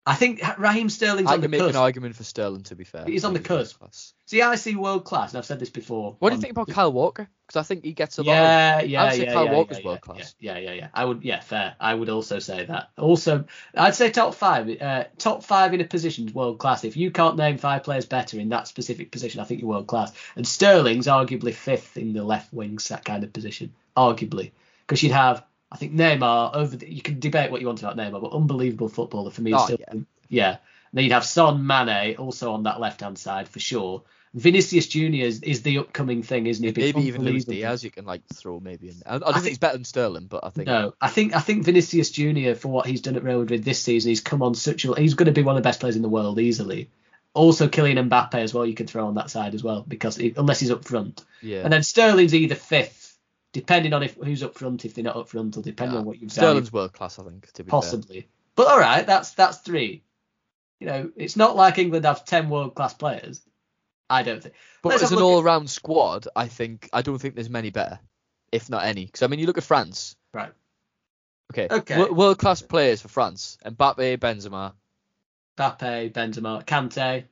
I think Raheem Sterling's I on the can make an argument for Sterling to be fair. He's on the cusp. See, I see world class, and I've said this before. What do you think about Kyle Walker? Because I think he gets a lot. Of, Yeah, yeah, I would say yeah, Kyle yeah, Walker's yeah, world class. Yeah, yeah, yeah. I would, yeah, fair. I would also say that. Also, I'd say top five. Uh, top five in a position is world class. If you can't name five players better in that specific position, I think you're world class. And Sterling's arguably fifth in the left wing that kind of position, arguably, because you'd have, I think Neymar over. The, you can debate what you want about Neymar, but unbelievable footballer for me. Oh, still, yeah. yeah. And then you'd have Son, Mane, also on that left hand side for sure. Vinicius Junior is, is the upcoming thing, isn't he? Maybe even Luis Diaz you can like throw maybe in. I, I don't I think, think- he's better than Sterling, but I think No, I think I think Vinicius Junior for what he's done at Real Madrid this season, he's come on such a he's going to be one of the best players in the world easily. Also, Kylian Mbappe as well, you can throw on that side as well because he, unless he's up front, yeah. and then Sterling's either fifth, depending on if who's up front, if they're not up front, or depending Yeah. on what you've said, Sterling's world class, I think. To be fair. possibly. But all right, that's that's three. You know, it's not like England have ten world class players. I don't think. But Let's as an a look at- all-round squad, I think I don't think there's many better, if not any. Because I mean, you look at France. Right. Okay. Okay. world-class players for France: Mbappe, Benzema. Mbappe, Benzema, Kante.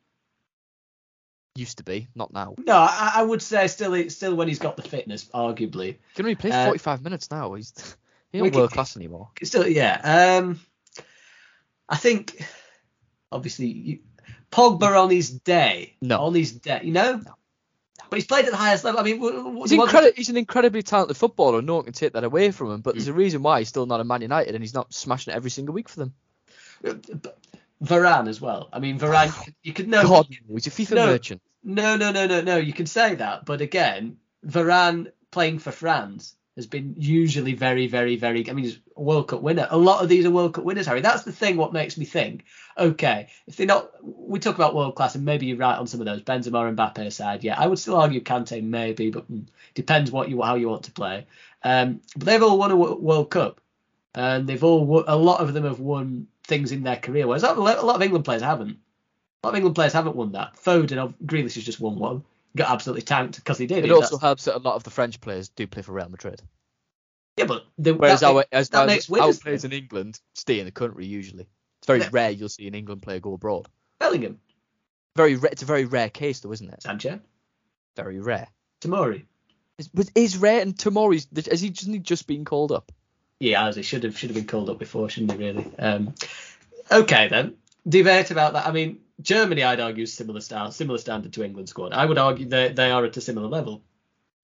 Used to be, not now. No, I, I would say still still when he's got the fitness, arguably. He can only play Uh, 45 minutes now. He's *laughs* he's we not world class anymore. Still, yeah. Um, I think obviously you, Pogba on his day. No. On his day, you know. But he's played at the highest level. I mean, He's, incredi- he's an incredibly talented footballer. No one can take that away from him. But Mm. there's a reason why he's still not a Man United and he's not smashing it every single week for them. Varane as well. I mean, Varane. you could- know. God, he's a FIFA No. merchant. No, no, no, no, no. You can say that, but again, Varane playing for France has been usually very, very, very. I mean, he's a World Cup winner. A lot of these are World Cup winners, Harry. That's the thing. What makes me think, okay, if they're not, we talk about world class, and maybe you're right on some of those. Benzema and Mbappe aside, yeah, I would still argue Kante maybe, but mm, depends what you how you want to play. Um, but they've all won a World Cup, and they've all a lot of them have won things in their career, whereas a lot of England players haven't. A lot of England players haven't won that. Foden, oh, Grealish has just won one. Got absolutely tanked because he did. It also that's- helps that a lot of the French players do play for Real Madrid. yeah, but the, Whereas that our, as that our, makes our players in England stay in the country usually. It's very Yeah. rare you'll see an England player go abroad. Bellingham, Very, ra- it's a very rare case though, isn't it? Sanchez, Very rare. Tomori. Is, is rare and Tomori's has he just, he just been called up? Yeah, as he should have should have been called up before, shouldn't he? Really. Um, okay then. Debate about that. I mean, Germany, I'd argue, is similar style, similar standard to England squad. I would argue they they are at a similar level.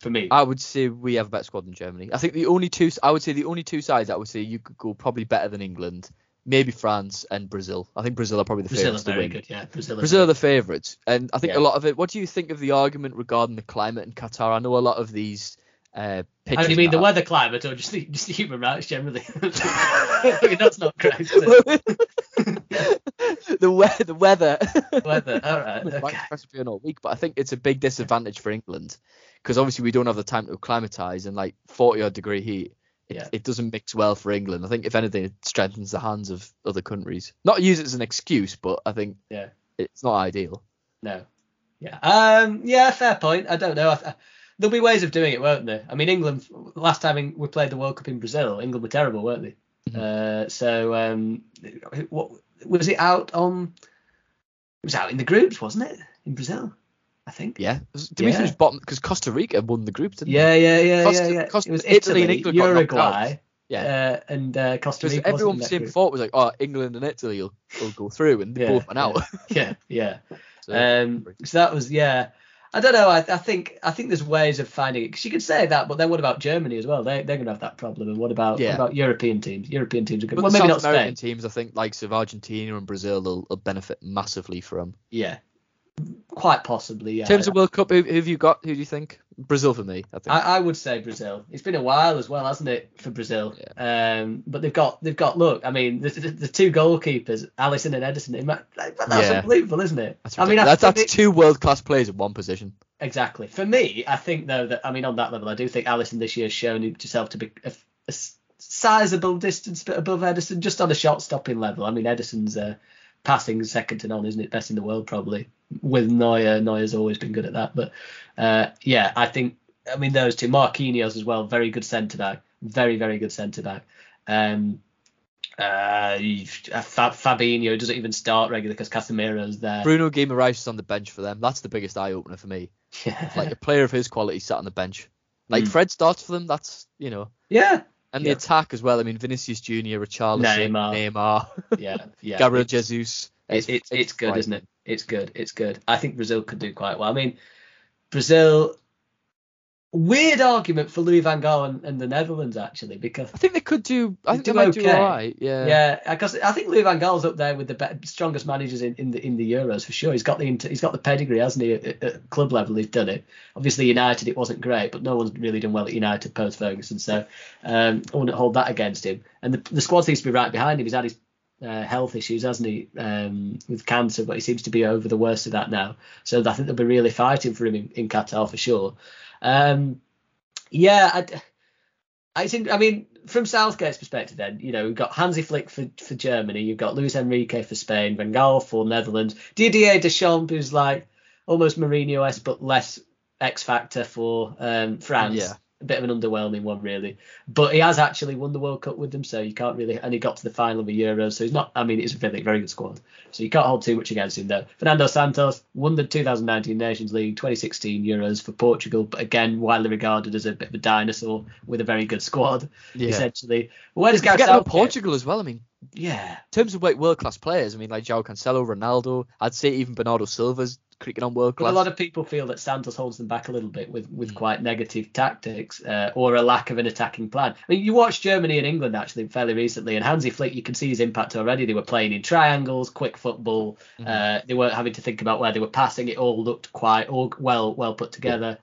For me, I would say we have a better squad than Germany. I think the only two I would say the only two sides I would say you could go probably better than England, maybe France and Brazil. I think Brazil are probably the Brazil favourites to very win. good. Yeah, Brazil. Brazil are the favourites, and I think Yeah. a lot of it. What do you think of the argument regarding the climate in Qatar? I know a lot of these uh, How do you mean the weather, climate, or just the, just the human rights generally? *laughs* *laughs* That's not great. *laughs* The we- the weather. Weather. All right. It's Okay. like supposed to be all week, but I think it's a big disadvantage for England because obviously we don't have the time to acclimatise and like 40 odd degree heat. It, Yeah. it doesn't mix well for England. I think if anything, it strengthens the hands of other countries. Not use it as an excuse, but I think Yeah. it's not ideal. No. Yeah. Um. Yeah. Fair point. I don't know. I, I, there'll be ways of doing it, won't there? I mean, England. Last time we played the World Cup in Brazil, England were terrible, weren't they? Mhm. Uh. So um. What was it out on? It was out in the groups, wasn't it? In Brazil, I think. Yeah. Did we Yeah. finish bottom? Because Costa Rica won the group, didn't Yeah. Yeah. Yeah. Costa- yeah. Yeah. Costa- it was Italy Italy, and England Uruguay. out. Yeah. Uh, and uh, Costa Rica. everyone wasn't was in saying that group. before it was like, oh, England and Italy will, will go through, and they Yeah, both went out. *laughs* Yeah. Yeah. *laughs* So, Um, so that was yeah. I don't know. I, I think I think there's ways of finding it because you could say that, but then what about Germany as well? They they're gonna have that problem. And what about Yeah. what about European teams? European teams are good. Well, maybe South not American Spain. teams, I think, likes of Argentina and Brazil, will, will benefit massively from. Yeah, quite possibly. Yeah. In terms of World Cup, who, who have you got? Who do you think? Brazil for me, I think. I, I would say Brazil. It's been a while as well, hasn't it, for Brazil? Um, but they've got they've got look. I mean, the, the, the two goalkeepers, Alisson and Ederson. Might, that's Yeah. unbelievable, isn't it? that's I mean, that's, that's two world class players in one position. Exactly. For me, I think though that I mean on that level, I do think Alisson this year has shown himself to be a, a sizable distance above Ederson, just on a shot stopping level. I mean Ederson's uh, passing second to none, isn't it? Best in the world probably. With Neuer, Neuer's always been good at that. But uh, yeah, I think I mean those two, Marquinhos as well, very good centre back, very very good centre back. Um, Uh, Fabinho doesn't even start regularly because Casemiro's there. Bruno Guimaraes is on the bench for them. That's the biggest eye opener for me. *laughs* Yeah. Like a player of his quality sat on the bench. Like Mm. Fred starts for them. That's you know, yeah, and Yeah. the attack as well. I mean, Vinicius Junior, Richarlison, Neymar. Neymar, *laughs* yeah, yeah. *laughs* Gabriel It's- Jesus. It's it's, it's good, isn't it? It's good. It's good. I think Brazil could do quite well. I mean, Brazil. Weird argument for Louis van Gaal and, and the Netherlands actually because I think they could do. I They think they do might do all right. Yeah. yeah, because I think Louis van Gaal's up there with the be- strongest managers in, in the in the Euros for sure. He's got the he's got the pedigree, hasn't he? At, at club level, he's done it. Obviously, United it wasn't great, but no one's really done well at United post Ferguson, so um, I wouldn't hold that against him. And the, the squad seems to be right behind him. He's had his uh, health issues, hasn't he, um, with cancer, but he seems to be over the worst of that now. So I think they'll be really fighting for him in, in Qatar for sure. Um, yeah, I, I think. I mean, from Southgate's perspective, then you know we've got Hansi Flick for, for Germany, you've got Luis Enrique for Spain, Van Gaal for Netherlands, Didier Deschamps who's like almost Mourinho-esque but less X factor for um, France. Yeah. A bit of an underwhelming one, really. But he has actually won the World Cup with them, so you can't really. And he got to the final of the Euros, so he's not. I mean, it's a very, very good squad, so you can't hold too much against him, though. Fernando Santos won the 2019 Nations League, 2016 Euros for Portugal, but again, widely regarded as a bit of a dinosaur with a very good squad, Yeah. essentially. Where does Gareth Southgate? Portugal as well. I mean, Yeah, in terms of like world class players, I mean like João Cancelo, Ronaldo. I'd say even Bernardo Silva's creaking on world But class. a lot of people feel that Santos holds them back a little bit with, Mm. with quite negative tactics uh, or a lack of an attacking plan. I mean, you watched Germany and England actually fairly recently, and Hansi Flick, you can see his impact already. They were playing in triangles, quick football. Mm-hmm. Uh, they weren't having to think about where they were passing. It all looked quite all well well put together.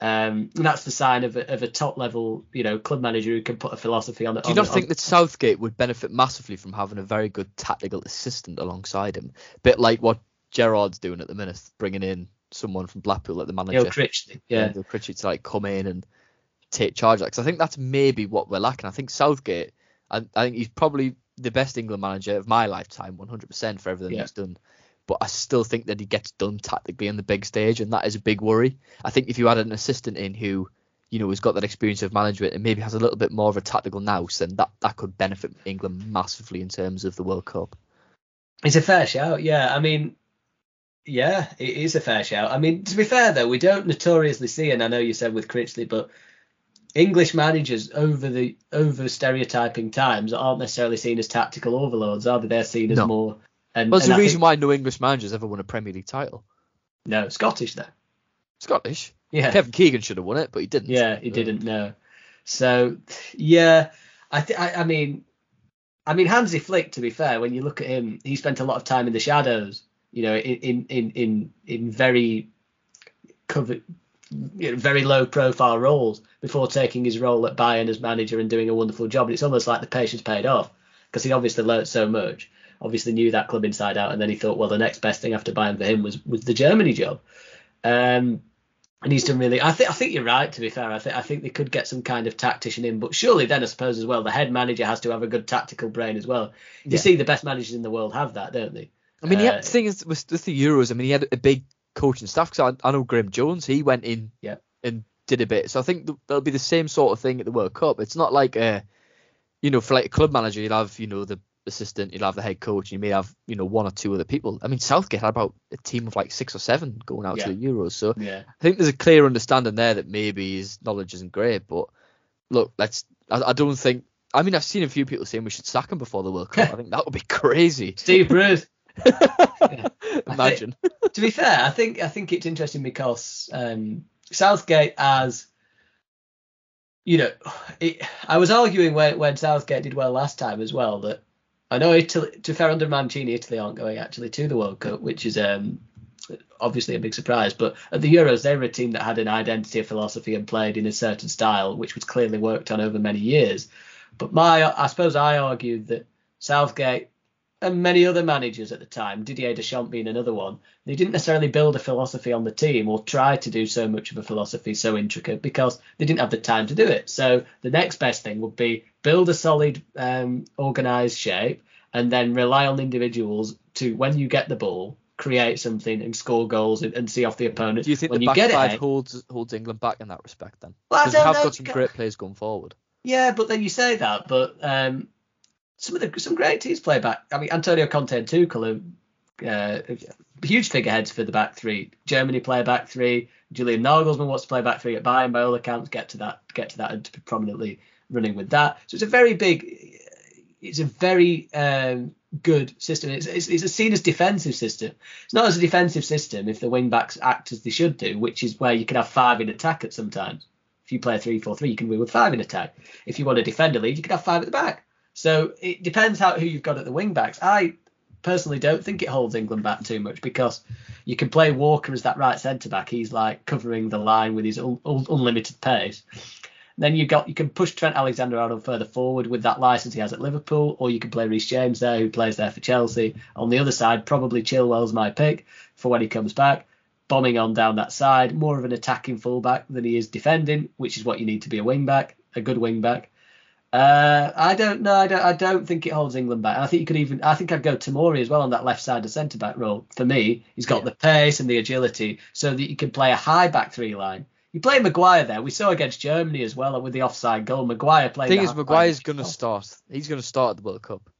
Um, and that's the sign of a, of a top level, you know, club manager who can put a philosophy on it. Do you not think that Southgate would benefit massively from having a very good tactical assistant alongside him? Bit like what Gerrard's doing at the minute, bringing in someone from Blackpool at the manager. Neil Critchley? Yeah, Neil Critchley to like come in and take charge. Because I think that's maybe what we're lacking. I think Southgate, I, I think he's probably the best England manager of my lifetime, 100% for everything Yeah. he's done. But I still think that he gets done tactically on the big stage, and that is a big worry. I think if you had an assistant in who, you know, has got that experience of management and maybe has a little bit more of a tactical nous, then that, that could benefit England massively in terms of the World Cup. It's a fair shout, yeah. I mean, yeah, it is a fair shout. I mean, to be fair though, we don't notoriously see, and I know you said with Critchley, but English managers over the over stereotyping times aren't necessarily seen as tactical overlords, are they? They're seen as No. more. And, Well, there's and a I reason think- why no English managers ever won a Premier League title. No, Scottish though. Scottish. Yeah, Kevin Keegan should have won it, but he didn't. yeah, he didn't know. So yeah, I, th- I I mean, I mean Hansi Flick. To be fair, when you look at him, he spent a lot of time in the shadows. You know, in in in in, very covered, you know, very low profile roles before taking his role at Bayern as manager and doing a wonderful job. And it's almost like the patience paid off because he obviously learnt so much. Obviously knew that club inside out, and then he thought, well, the next best thing after Bayern for him was was the Germany job. Um, and he's done really. I think I think you're right. To be fair, I think I think they could get some kind of tactician in, but surely then I suppose as well the head manager has to have a good tactical brain as well. You Yeah. see, the best managers in the world have that, don't they? I mean, he Uh, had, the thing is with, with the Euros. I mean, he had a big coaching staff. Because I, I know Graeme Jones. He went in Yeah. and did a bit. So I think th- there'll be the same sort of thing at the World Cup. It's not like a, you know, for like a club manager, you'll have you know the assistant, you'll have the head coach, you may have you know one or two other people. I mean, Southgate had about a team of like six or seven going out to the Euros. So Yeah. I think there's a clear understanding there that maybe his knowledge isn't great, but look, let's. I, I don't think. I mean, I've seen a few people saying we should sack him before the World Cup. *laughs* I think that would be crazy. Steve Bruce. *laughs* Imagine. to be fair, I think I think it's interesting because um, Southgate as you know, it, I was arguing when, when Southgate did well last time as well that I know Italy, to under Mancini, Italy aren't going actually to the World Cup, which is um, obviously a big surprise. But at the Euros, they were a team that had an identity, a philosophy, and played in a certain style, which was clearly worked on over many years. But my, I suppose I argued that Southgate and many other managers at the time, Didier Deschamps being another one, they didn't necessarily build a philosophy on the team or try to do so much of a philosophy so intricate because they didn't have the time to do it. So the next best thing would be build a solid, um, organized shape and then rely on individuals to, when you get the ball, create something and score goals and, and see off the opponent. Do you think when the you back get five ahead, holds holds England back in that respect then? Well, I Because they have know, got some great players going forward. Yeah, but then you say that, but um, some of the some great teams play back. I mean, Antonio Conte and Tuchel are uh, huge figureheads for the back three. Germany play back three. Julian Nagelsmann wants to play back three at Bayern by all accounts. Get to that, get to that, and to be prominently running with that. So it's a very big, it's a very um, good system. It's, it's, it's seen as defensive system. It's not as a defensive system if the wing backs act as they should do, which is where you can have five in attack at sometimes. If you play a three-four-three, you can win with five in attack. If you want to defend a lead, you can have five at the back. So it depends how who you've got at the wing backs. I personally don't think it holds England back too much because you can play Walker as that right centre back. He's like covering the line with his un- un- unlimited pace. Then you got you can push Trent Alexander-Arnold further forward with that license he has at Liverpool, or you can play Reece James there, who plays there for Chelsea. On the other side, probably Chilwell's my pick for when he comes back, bombing on down that side, more of an attacking fullback than he is defending, which is what you need to be a wing back, a good wing back. Uh, I don't know. I don't. I don't think it holds England back. I think you could even. I think I'd go Tomori as well on that left side of centre back role. For me, he's got yeah. the pace and the agility, so that you can play a high back three line. You play Maguire there. We saw against Germany as well with the offside goal. Maguire playing. The thing is, Maguire's going to start. He's going to start at the World Cup.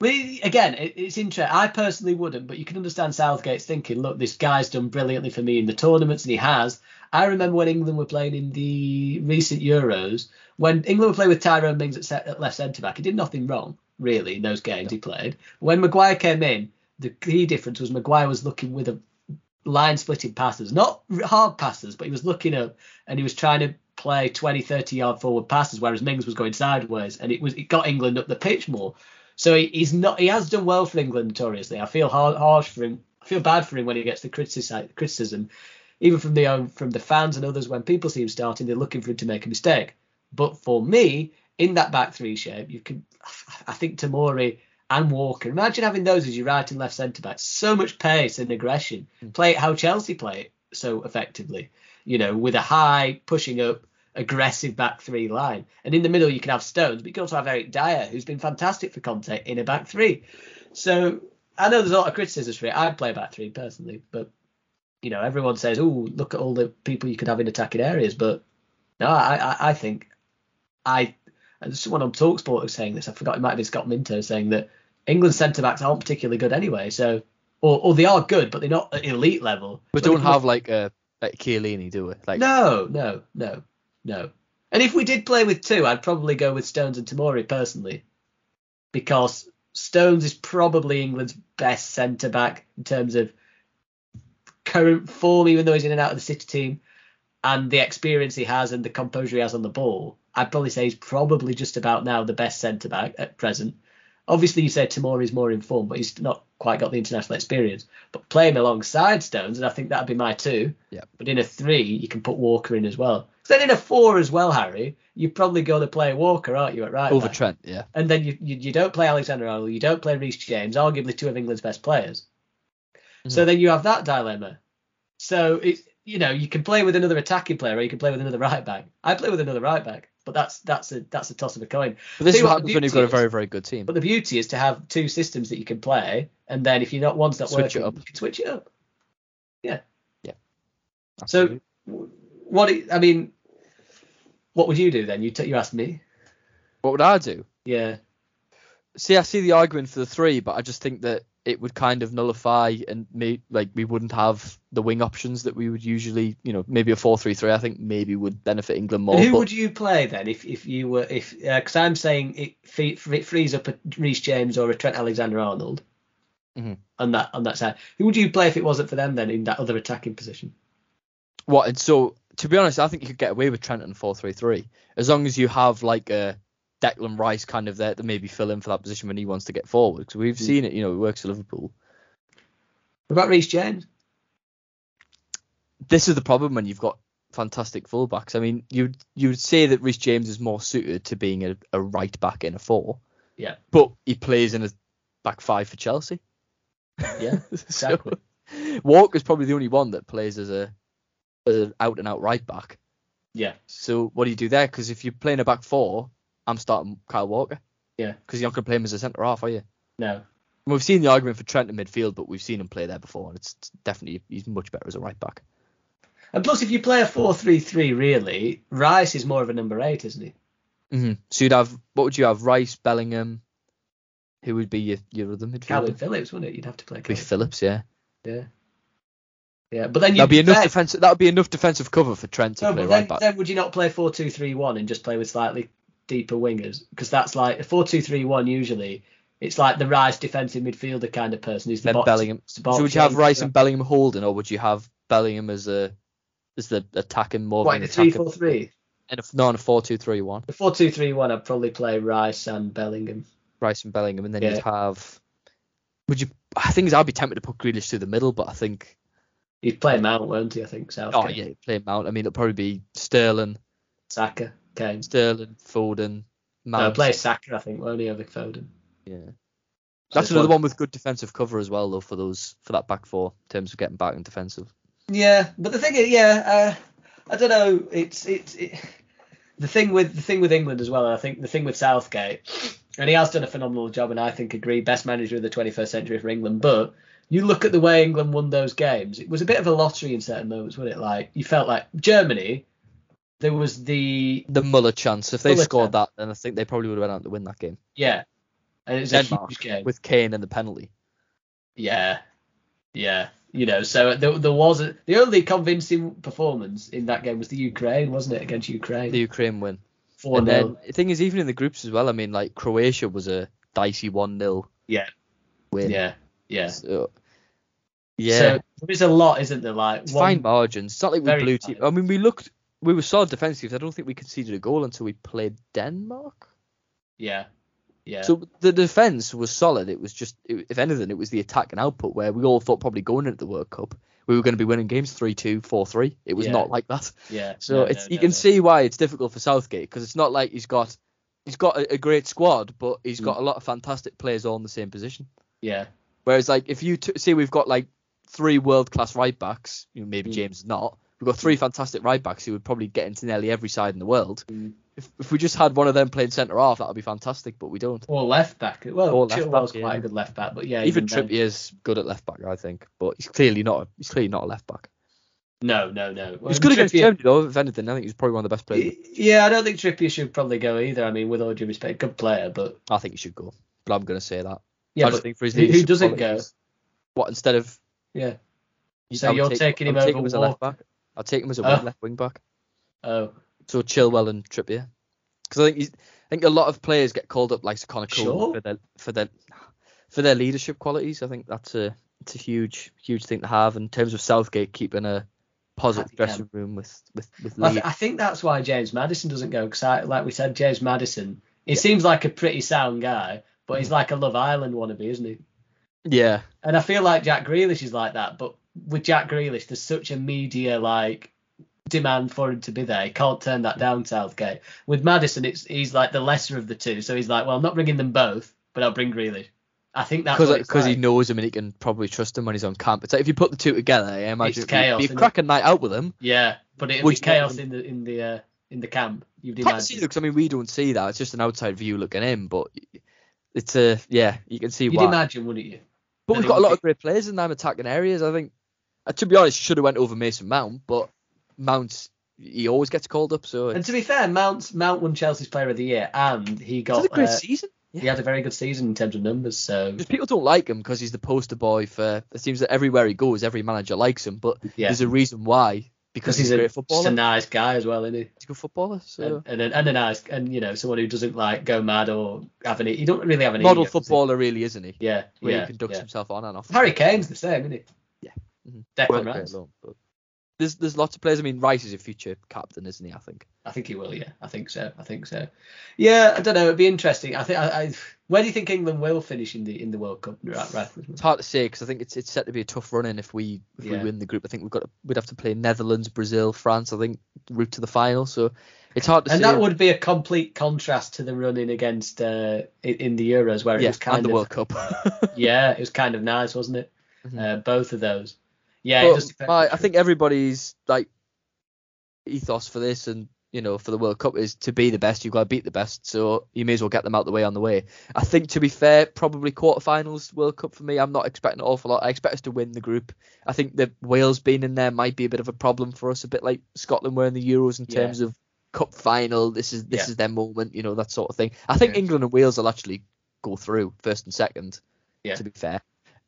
Well, again, it, it's interesting. I personally wouldn't, but you can understand Southgate's thinking. Look, this guy's done brilliantly for me in the tournaments, and he has. I remember when England were playing in the recent Euros, when England were playing with Tyrone Mings at, set, at left centre back, he did nothing wrong really in those games he played. When Maguire came in, the key difference was Maguire was looking with a line splitting passes, not hard passes, but he was looking up and he was trying to play 20, 30 yard forward passes, whereas Mings was going sideways, and it was it got England up the pitch more. So he, he's not he has done well for England notoriously. I feel hard, harsh for him. I feel bad for him when he gets the criticism, even from the own from the fans and others when people see him starting, they're looking for him to make a mistake. But for me, in that back three shape, you can I think Tomori and Walker. Imagine having those as your right and left centre back. So much pace and aggression. Mm. Play it how Chelsea play it so effectively. You know, with a high pushing up, aggressive back three line. And in the middle you can have Stones, but you can also have Eric Dier, who's been fantastic for Conte in a back three. So I know there's a lot of criticisms for it. I'd play back three personally, but you know, everyone says, "Oh, look at all the people you could have in attacking areas," but no, I, I, I think I and someone on Talksport was saying this. I forgot it might have been Scott Minto saying that England centre backs aren't particularly good anyway. So, or, or they are good, but they're not at elite level. But don't have like a like Chiellini, do we? Like no, no, no, no. And if we did play with two, I'd probably go with Stones and Tomori personally, because Stones is probably England's best centre back in terms of current form, even though he's in and out of the City team, and the experience he has and the composure he has on the ball. I'd probably say he's probably just about now the best centre back at present. Obviously, you say Tomori is more informed, but he's not quite got the international experience. But play him alongside Stones, and I think that'd be my two. Yeah. But in a three, you can put Walker in as well. then in a four as well, Harry, you're probably going to play Walker, aren't you, at right Over back? Trent, yeah. And then you, you, you don't play Alexander Arnold, you don't play Reece James, arguably two of England's best players. Mm-hmm. So then you have that dilemma. So it's you know you can play with another attacking player or you can play with another right back. I play with another right back. But that's that's a that's a toss of a coin. But this See is what happens when you've got a very very good team. But the beauty is to have two systems that you can play, and then if you're not one's not switch working, it up. you can switch it up. Yeah. Yeah. Absolutely. So what I mean, what would you do then? You t- you asked me. What would I do? Yeah. See, I see the argument for the three, but I just think that it would kind of nullify and may, like we wouldn't have the wing options that we would usually, you know, maybe a four-three-three. I think maybe would benefit England more. And who but... would you play then if, if you were if because uh, I'm saying it, it frees up a Reece James or a Trent Alexander-Arnold mm-hmm. on that on that side. Who would you play if it wasn't for them then in that other attacking position? What? And so to be honest, I think you could get away with Trent and four-three-three as long as you have like a Declan Rice kind of there to maybe fill in for that position when he wants to get forward. Because we've mm. seen it, you know, it works at Liverpool. What about Reece James? This is the problem when you've got fantastic fullbacks. I mean, you you would say that Reece James is more suited to being a, a right back in a four. Yeah. But he plays in a back five for Chelsea. Yeah, *laughs* exactly. so, Walker's probably the only one that plays as a, as an out and out right back. Yeah. So what do you do there? Because if you're playing a back four, I'm starting Kyle Walker. Yeah. Because you're not going to play him as a centre half, are you? No. We've seen the argument for Trent in midfield, but we've seen him play there before, and it's definitely he's much better as a right back. And plus, if you play a 4-3-3, really, Rice is more of a number eight, isn't he? Mm-hmm. So you'd have what would you have? Rice, Bellingham, Who would be your, your other midfielder? Kalvin Phillips, wouldn't it? You'd have to play Be Kalvin. Phillips, yeah. Yeah. Yeah, but then you That'd be enough defensive. That would be enough defensive cover for Trent to No, play but right then, back. then would you not play 4-2-3-1 and just play with slightly deeper wingers? Because that's like a 4-2-3-1 usually. It's like the Rice defensive midfielder kind of person who's the Then box, Bellingham. the So would you have. Rice and Bellingham holding, or would you have Bellingham as a as the attacking more of What, an in a attacking? 3-4-3? In a, no, in a four-two-three-one. The 4-2-3-1 I'd probably play Rice and Bellingham. Rice and Bellingham, and then Yeah. you'd have. Would you? I think I'd be tempted to put Grealish through the middle, but I think. He'd play Mount, won't he? I think Southgate. Oh yeah, play Mount. I mean, it'll probably be Sterling, Saka, Kane. Sterling, Foden, No, Mount. play Saka, I think, won't he, over Foden? Yeah. That's another one with good defensive cover as well, though, for those for that back four in terms of getting back in defensive. Yeah, but the thing is, yeah, uh, I don't know. It's it's it, the thing with the thing with England as well. I think the thing with Southgate, and he has done a phenomenal job, and I think agree best manager of the 21st century for England. But you look at the way England won those games; it was a bit of a lottery in certain moments, wasn't it? Like you felt like Germany, there was the The Muller chance, if they Muller scored chance. that, then I think they probably would have went out to win that game. yeah, and it was a huge game. with Kane and the penalty. Yeah, yeah. You know, so there, there was a, the only convincing performance in that game was the Ukraine, wasn't it, against Ukraine? The Ukraine win. Four and then the thing is, even in the groups as well. I mean, like Croatia was a dicey one 0 Yeah. win. Yeah, yeah. So, yeah, So there is a lot, isn't there? Like it's one, fine margins. It's not like we blew. Team. I mean, we looked. We were solid defensively. I don't think we conceded a goal until we played Denmark. Yeah, yeah. So the defense was solid. It was just, it, if anything, it was the attack and output where we all thought probably going into the World Cup we were going to be winning games 3-2, 4-3. It was Yeah. not like that. yeah. *laughs* So no, it's no, you no, can see why it's difficult for Southgate because it's not like he's got he's got a, a great squad, but he's Mm. got a lot of fantastic players all in the same position. Yeah, Whereas like if you t- see we've got like three world class right backs, you know, maybe Mm. James is not. We've got three fantastic right backs who would probably get into nearly every side in the world. Mm. If, if we just had one of them playing centre half, that would be fantastic, but we don't. or left back. Well, Or left back, quite yeah. a good left back, but yeah, Even then- Trippier's good at left back, I think, but he's clearly not. A, he's clearly not a left back. No, no, no. Well, He's good against Trippier- Germany though. If anything, I think he's probably one of the best players. Yeah, I don't think Trippier should probably go either. I mean, with all due respect, good player, but I think he should go, but I'm going to say that. yeah, I just think for his who, who doesn't go? What instead of Yeah. So would you're take- taking him take over as a left back. I'll take him as a Oh. left wing back. Oh, So Chilwell and Trippier, because I think he's, I think a lot of players get called up like Conor Coady Sure. for their for their for their leadership qualities. I think that's a it's a huge huge thing to have in terms of Southgate keeping a positive dressing room with with with Well, I, th- I think that's why James Maddison doesn't go because, like we said, James Maddison. He Yeah. seems like a pretty sound guy, but he's like a Love Island wannabe, isn't he? yeah, And I feel like Jack Grealish is like that, but with Jack Grealish, there's such a media like demand for him to be there. He can't turn that down, Southgate. With Maddison, it's he's like the lesser of the two, so he's like, well, I'm not bringing them both, but I'll bring Grealish. I think that's because because he knows him and he can probably trust him when he's on camp. It's like if you put the two together, I imagine It's it'd be- chaos, isn't a cracking night out with him. yeah, but it'd be chaos in the in the uh, in the camp. You'd imagine. because I mean we don't see that. It's just an outside view looking in, but it's a yeah you can see You'd why. imagine, wouldn't you? But we've got a lot be- of great players in them attacking areas. I think, uh, to be honest, should have went over Mason Mount, but Mount he always gets called up. So And to be fair, Mount Mount won Chelsea's Player of the Year, and he got a great uh, season. he had a very good season in terms of numbers. So Just people don't like him because he's the poster boy for. It seems that everywhere he goes, every manager likes him. But yeah, there's a reason why. Because because he's, he's a great a, just footballer. a nice guy as well, isn't he? He's a good footballer. So And, and, a, and a nice and you know someone who doesn't like go mad or have any. He don't really have any model ego, does he? footballer, really, isn't he? Yeah, Where yeah, he conducts yeah. himself on and off. Harry Kane's the same, isn't he? Yeah. Mhm. Declan Rice. alone, but There's there's lots of players. I mean, Rice is a future captain, isn't he? I think. I think he will. Yeah, I think so. I think so. Yeah, I don't know. It'd be interesting. I think. I, I where do you think England will finish in the in the World Cup? Right, right. It's hard to say because I think it's it's set to be a tough run in if we if we win the group. I think we've got to, we'd have to play Netherlands, Brazil, France. I think route to the final. So it's hard to And that would be a complete contrast to the running against uh, in, in the Euros, where it yeah, was kind and the of World Cup. *laughs* yeah, it was kind of nice, wasn't it? Mhm. Uh, both of those. Yeah, it But does my, I think everybody's like ethos for this and you know for the World Cup is to be the best. You've got to beat the best, so you may as well get them out the way on the way. I think to be fair, probably quarterfinals World Cup for me. I'm not expecting an awful lot. I expect us to win the group. I think the Wales being in there might be a bit of a problem for us, a bit like Scotland were in the Euros in Yeah. terms of cup final. This is this Yeah. is their moment, you know that sort of thing. I think Yeah. England and Wales will actually go through first and second. Yeah. To be fair,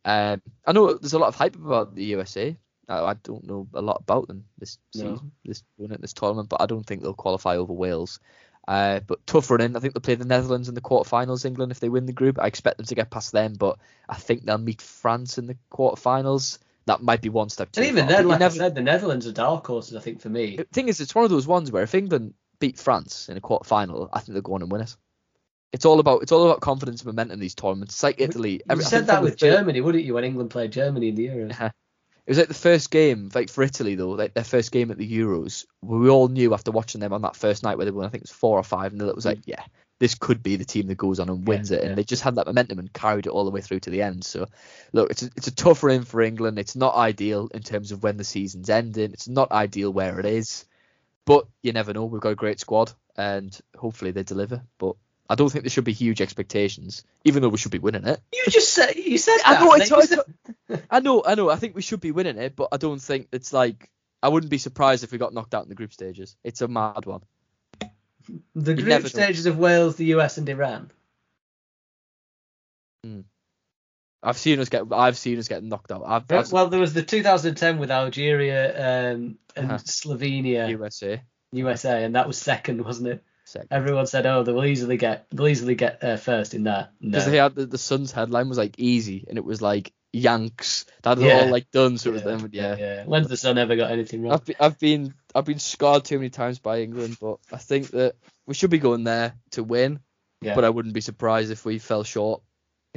um, I know there's a lot of hype about the USA. I, I don't know a lot about them this No. season, this this tournament, but I don't think they'll qualify over Wales. Uh, but tough run in. I think they'll play the Netherlands in the quarterfinals. England if they win the group. I expect them to get past them, but I think they'll meet France in the quarterfinals. That might be one step too And even far, then, like never- I said, the Netherlands are dark horses. I think for me. the thing is, it's one of those ones where if England beat France in a quarter final, I think they'll go on and win it. It's all about it's all about confidence and momentum. These tournaments, it's like Italy. You Every- I said that with Germany, wouldn't you, when England played Germany in the Euros? *laughs* It was like the first game, like for Italy though, like their first game at the Euros. We all knew after watching them on that first night where they won, I think it was four or five, and it was like, mm. yeah, this could be the team that goes on and wins it. And yeah. they just had that momentum and carried it all the way through to the end. So, look, it's a, it's a tough run for England. It's not ideal in terms of when the season's ending. It's not ideal where it is, but you never know. We've got a great squad, and hopefully they deliver. But I don't think there should be huge expectations, even though we should be winning it. You just said you said I that. know, and it's, then you it's, said- I know, I know. I think we should be winning it, but I don't think it's like. I wouldn't be surprised if we got knocked out in the group stages. It's a mad one. the you group never know. stages of Wales, the US, and Iran. I've seen us get. I've seen us get knocked out. I've, I've Well, there was the 2010 with Algeria um, and Uh-huh. Slovenia, USA. USA, and that was second, wasn't it? Everyone said, "Oh, they will easily get, they'll easily get uh, first in that." No. Because they had the, the Sun's headline was like easy, and it was like Yanks. That was Yeah. all like done. So it was yeah, them. Yeah. yeah. When's the Sun ever got anything wrong? I've been, I've been I've been scarred too many times by England, but I think that we should be going there to win. Yeah. But I wouldn't be surprised if we fell short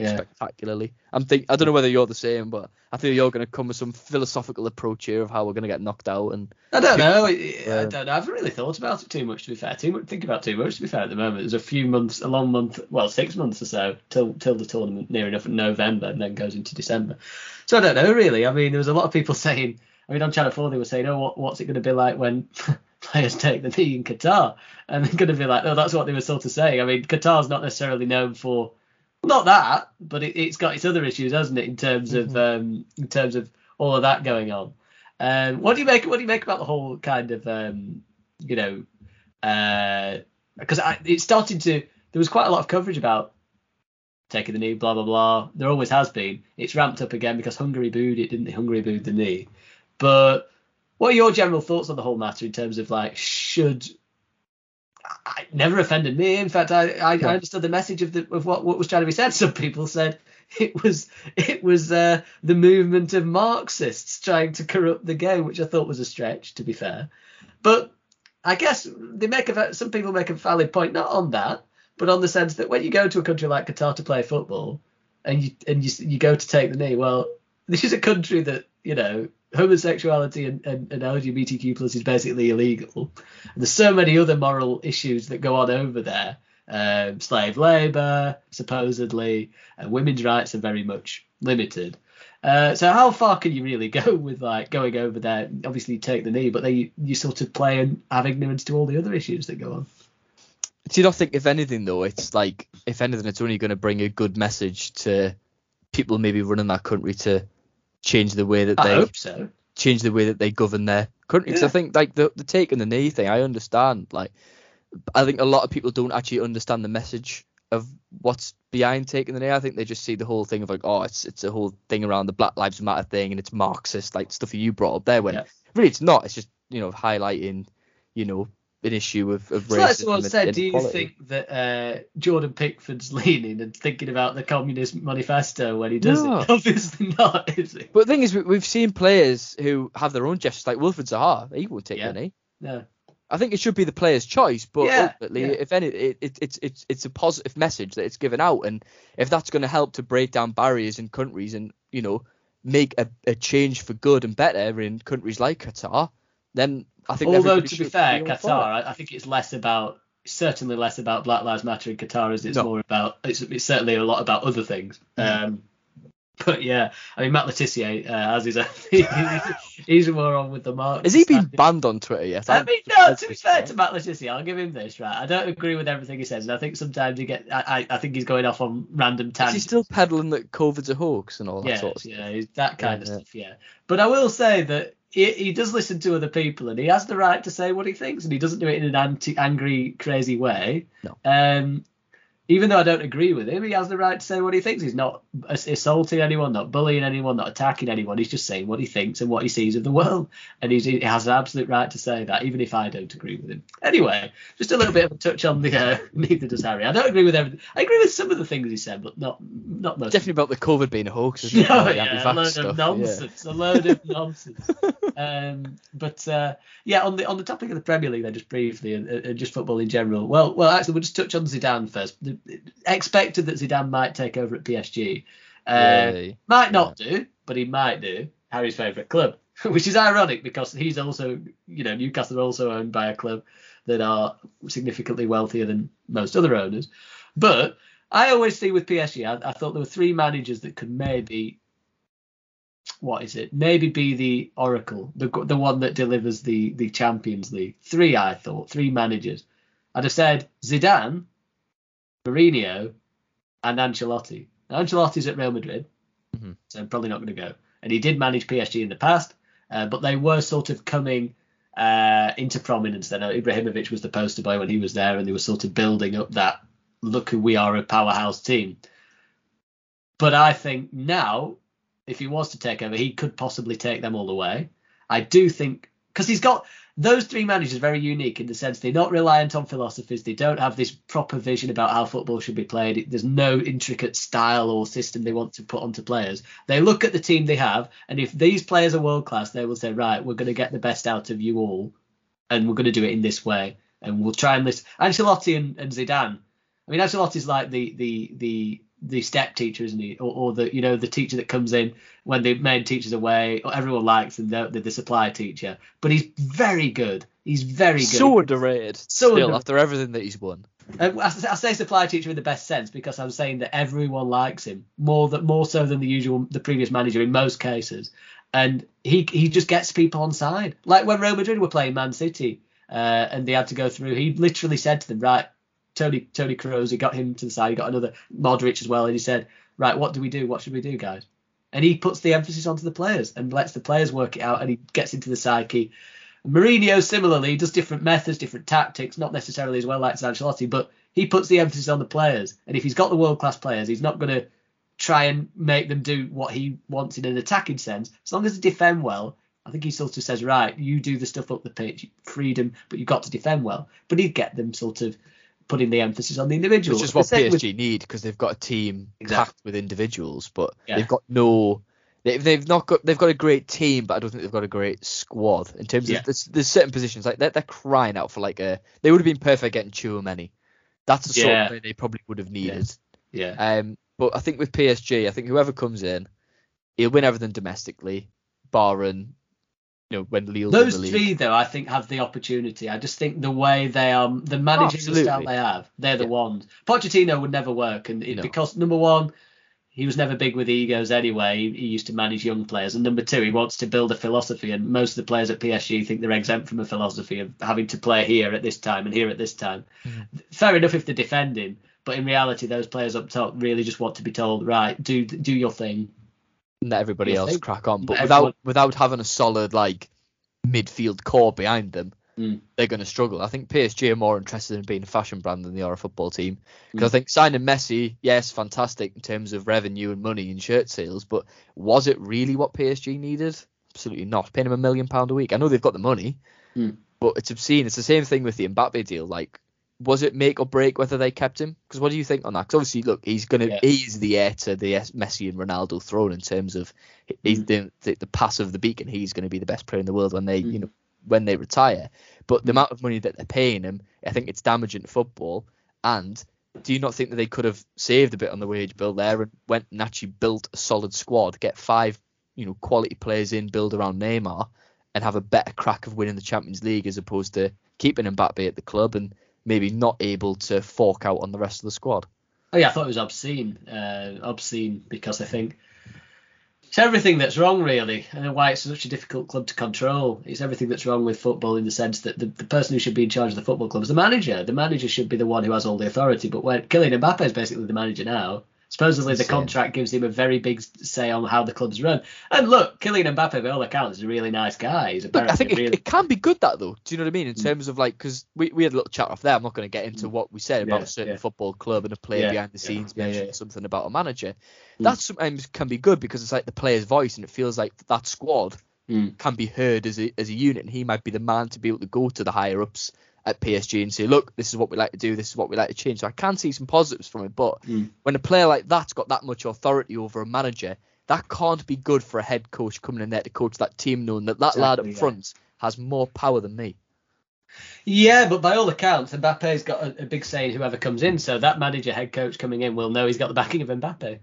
yeah. spectacularly. I'm think I don't know whether you're the same, but I think you're going to come with some philosophical approach here of how we're going to get knocked out. And I don't know. I don't know. I haven't really thought about it too much. To be fair, too much. Think about too much. To be fair, at the moment, there's a few months, a long month, well, six months or so till till the tournament near enough in November, and then goes into December. So I don't know really. I mean, there was a lot of people *laughs* saying. I mean, on Channel Four they were saying, "Oh, what, what's it going to be like when *laughs* players take the knee in Qatar?" And they're going to be like, "Oh, that's what they were sort of saying." I mean, Qatar's not necessarily known for not that, but it, it's got its other issues, hasn't it, in terms of um, in terms of all of that going on. Um, what do you make? What do you make about the whole kind of um, you know? Because I it started to there was quite a lot of coverage about taking the knee, blah blah blah. There always has been. It's ramped up again because Hungary booed it, didn't they? Hungary booed the knee. But what are your general thoughts on the whole matter in terms of like should I, it never offended me. In fact, I, I, I understood the message of the of what, what was trying to be said. *laughs* Some people said it was it was uh, the movement of Marxists trying to corrupt the game, which I thought was a stretch, to be fair. But I guess they make a some people make a valid point, not on that, but on the sense that when you go to a country like Qatar to play football, and you and you you go to take the knee, well, this is a country that you know homosexuality and, and, and LGBTQ plus is basically illegal. And there's so many other moral issues that go on over there. Um, slave labour, supposedly, and women's rights are very much limited. Uh, so how far can you really *laughs* go with like going over there? Obviously, you take the knee, but then you, you sort of play and have ignorance to all the other issues that go on. do you not think, if anything, though, it's like if anything, it's only going to bring a good message to people maybe running that country to change the way that I they hope so. change the way that they govern their country. 'Cause I Yeah. think like the the take and the knee thing, I understand. Like, I think a lot of people don't actually understand the message of what's behind taking the knee. I think they just see the whole thing of like, oh, it's it's a whole thing around the Black Lives Matter thing and it's Marxist, like stuff that you brought up there. When Yeah. really it's not. It's just you know highlighting, you know, an issue of of So racism. someone and said, do you think that uh, Jordan Pickford's *laughs* leaning and thinking about the Communist Manifesto when he does No. it? *laughs* Obviously not, is he? But the thing is, we- we've seen players who have their own gestures, like Wilfried Zaha. He won't take Yeah. knee. No. I think it should be the player's choice, but Yeah, ultimately, yeah. if any, it, it, it's it's it's a positive message that it's given out, and if that's going to help to break down barriers in countries and you know make a, a change for good and better in countries like Qatar, then I think. Although to be fair, be all for Qatar. I, I think it's less about certainly less about Black Lives Matter in Qatar as it's No. more about it's, it's certainly a lot about other things. Um, but yeah, I mean Matt Le Tissier uh, has his own. he's more on with the mark. Has he been banned on Twitter yet? I I'm mean, no. To be fair to Matt Le Tissier, I'll give him this. Right, I don't agree with everything he says, and I think sometimes he get. I, I, I think he's going off on random Is he tangents. still peddling that COVID's a hoax and all that yeah, sort of stuff? yeah, that kind Yeah, of yeah. stuff. Yeah, but I will say that he, he does listen to other people, and he has the right to say what he thinks, and he doesn't do it in an anti, angry, crazy way. No. Um, even though I don't agree with him, he has the right to say what he thinks. He's not assaulting anyone, not bullying anyone, not attacking anyone. He's just saying what he thinks and what he sees of the world, and he has an absolute right to say that, even if I don't agree with him. Anyway, just a little bit of a touch on the. Uh, *laughs* neither does Harry. I don't agree with everything. I agree with some of the things he said, but not not most. Definitely about the COVID being a hoax. Isn't it? No, *laughs* yeah, a load stuff. of nonsense. Yeah. A load of *laughs* nonsense. um, but uh, yeah, on the on the topic of the Premier League, then just briefly, and, and just football in general. Well, well, actually, we'll just touch on Zidane first. The, expected that Zidane might take over at PSG. Uh, really? Might not yeah. do, but he might do. Harry's favourite club, *laughs* which is ironic because he's also, you know, Newcastle are also owned by a club that are significantly wealthier than most other owners. But I always see with PSG, I, I thought there were three managers that could maybe what is it? Maybe be the Oracle, the the one that delivers the the Champions League. Three, I thought, three managers. I'd have said Zidane, Mourinho, and Ancelotti. Now, Ancelotti's at Real Madrid, mm-hmm. so probably not going to go. And he did manage PSG in the past, uh, but they were sort of coming uh, into prominence then. Ibrahimovic was the poster boy when he was there, and they were sort of building up that look who we are a powerhouse team. But I think now, if he was to take over, he could possibly take them all the way. I do think because he's got those three managers are very unique in the sense they're not reliant on philosophies. They don't have this proper vision about how football should be played. There's no intricate style or system they want to put onto players. They look at the team they have, and if these players are world class, they will say, right, we're going to get the best out of you all, and we're going to do it in this way, and we'll try and list Ancelotti and, and Zidane. I mean, Ancelotti's like the the the the step teacher, isn't he? Or, or, the you know the teacher that comes in when the main teacher's away. Everyone likes him, the, the, the supply teacher, but he's very good. He's very good. So underrated. So still underrated. after everything that he's won. Uh, I, I say supply teacher in the best sense because I'm saying that everyone likes him more that more so than the usual the previous manager in most cases, and he he just gets people on side. Like when Real Madrid were playing Man City. Uh, and they had to go through. He literally said to them, "Right, Toni Toni Kroos, he got him to the side. He got another Modric as well, and he said, right, what do we do? What should we do, guys? And he puts the emphasis onto the players and lets the players work it out, and he gets into the psyche. Mourinho similarly does different methods, different tactics, not necessarily as well like Ancelotti, but he puts the emphasis on the players. And if he's got the world class players, he's not going to try and make them do what he wants in an attacking sense. As long as they defend well, I think he sort of says, right, you do the stuff up the pitch, freedom, but you've got to defend well. But he'd get them sort of putting the emphasis on the individual. Which is what PSG with... need because they've got a team exactly. packed with individuals, but yeah. they've got no. They, they've not got. They've got a great team, but I don't think they've got a great squad in terms yeah. of there's, there's, certain positions like they're, they're crying out for like a. They would have been perfect getting Tchouameni. That's the sort of thing they probably would have needed. Yeah. Um, but I think with PSG, I think whoever comes in, he'll win everything domestically, barring you know when Lille those three though I think have the opportunity. I just think the way they are, the managing oh, style they have, they're the yeah. ones. Pochettino would never work, and it, no. because number one, he was never big with egos anyway. He, he, used to manage young players, and number two, he wants to build a philosophy. And most of the players at PSG think they're exempt from a philosophy of having to play here at this time and here at this time. Mm. Fair enough if they're defending, but in reality, those players up top really just want to be told, right, do do your thing, let everybody else crack on. But without without having a solid like midfield core behind them, mm. they're going to struggle. I think PSG are more interested in being a fashion brand than they are a football team. Because mm. I think signing Messi, yes, fantastic in terms of revenue and money and shirt sales, but was it really what PSG needed? Absolutely not. Paying him a million pound a week. I know they've got the money, mm. but it's obscene. It's the same thing with the Mbappe deal. Like was it make or break whether they kept him? Because what do you think on that? Because obviously, look, he's gonna yeah. he's the heir to the Messi and Ronaldo throne in terms of he's mm. the, the pass of the beacon. He's going to be the best player in the world when they mm. you know when they retire. But the mm. amount of money that they're paying him, I think it's damaging to football. And do you not think that they could have saved a bit on the wage bill there and went and actually built a solid squad, get five you know quality players in, build around Neymar, and have a better crack of winning the Champions League as opposed to keeping Mbappe at the club and maybe not able to fork out on the rest of the squad. Oh yeah, I thought it was obscene, uh, obscene because I think it's everything that's wrong really, and why it's such a difficult club to control. It's everything that's wrong with football in the sense that the, the person who should be in charge of the football club is the manager. The manager should be the one who has all the authority. But when Kylian Mbappe is basically the manager now, Supposedly the contract gives him a very big say on how the club's run. And look, Kylian Mbappe, by all accounts, is a really nice guy. He's apparently I think it, really. it can be good that though. Do you know what I mean? In Mm. terms of like, because we, we had a little chat off there. I'm not going to get into what we said about Yeah, a certain yeah. football club and a player Yeah, behind the scenes mentioning something about a manager. Mm. That sometimes can be good because it's like the player's voice and it feels like that squad Mm. can be heard as a as a unit, and he might be the man to be able to go to the higher ups at PSG and say, look, this is what we like to do, this is what we like to change. So I can see some positives from it, but Mm. when a player like that's got that much authority over a manager, that can't be good for a head coach coming in there to coach that team, knowing that that lad up yeah. front has more power than me. Yeah, but by all accounts, Mbappe's got a, a big say in whoever comes in. So that manager, head coach coming in will know he's got the backing of Mbappe,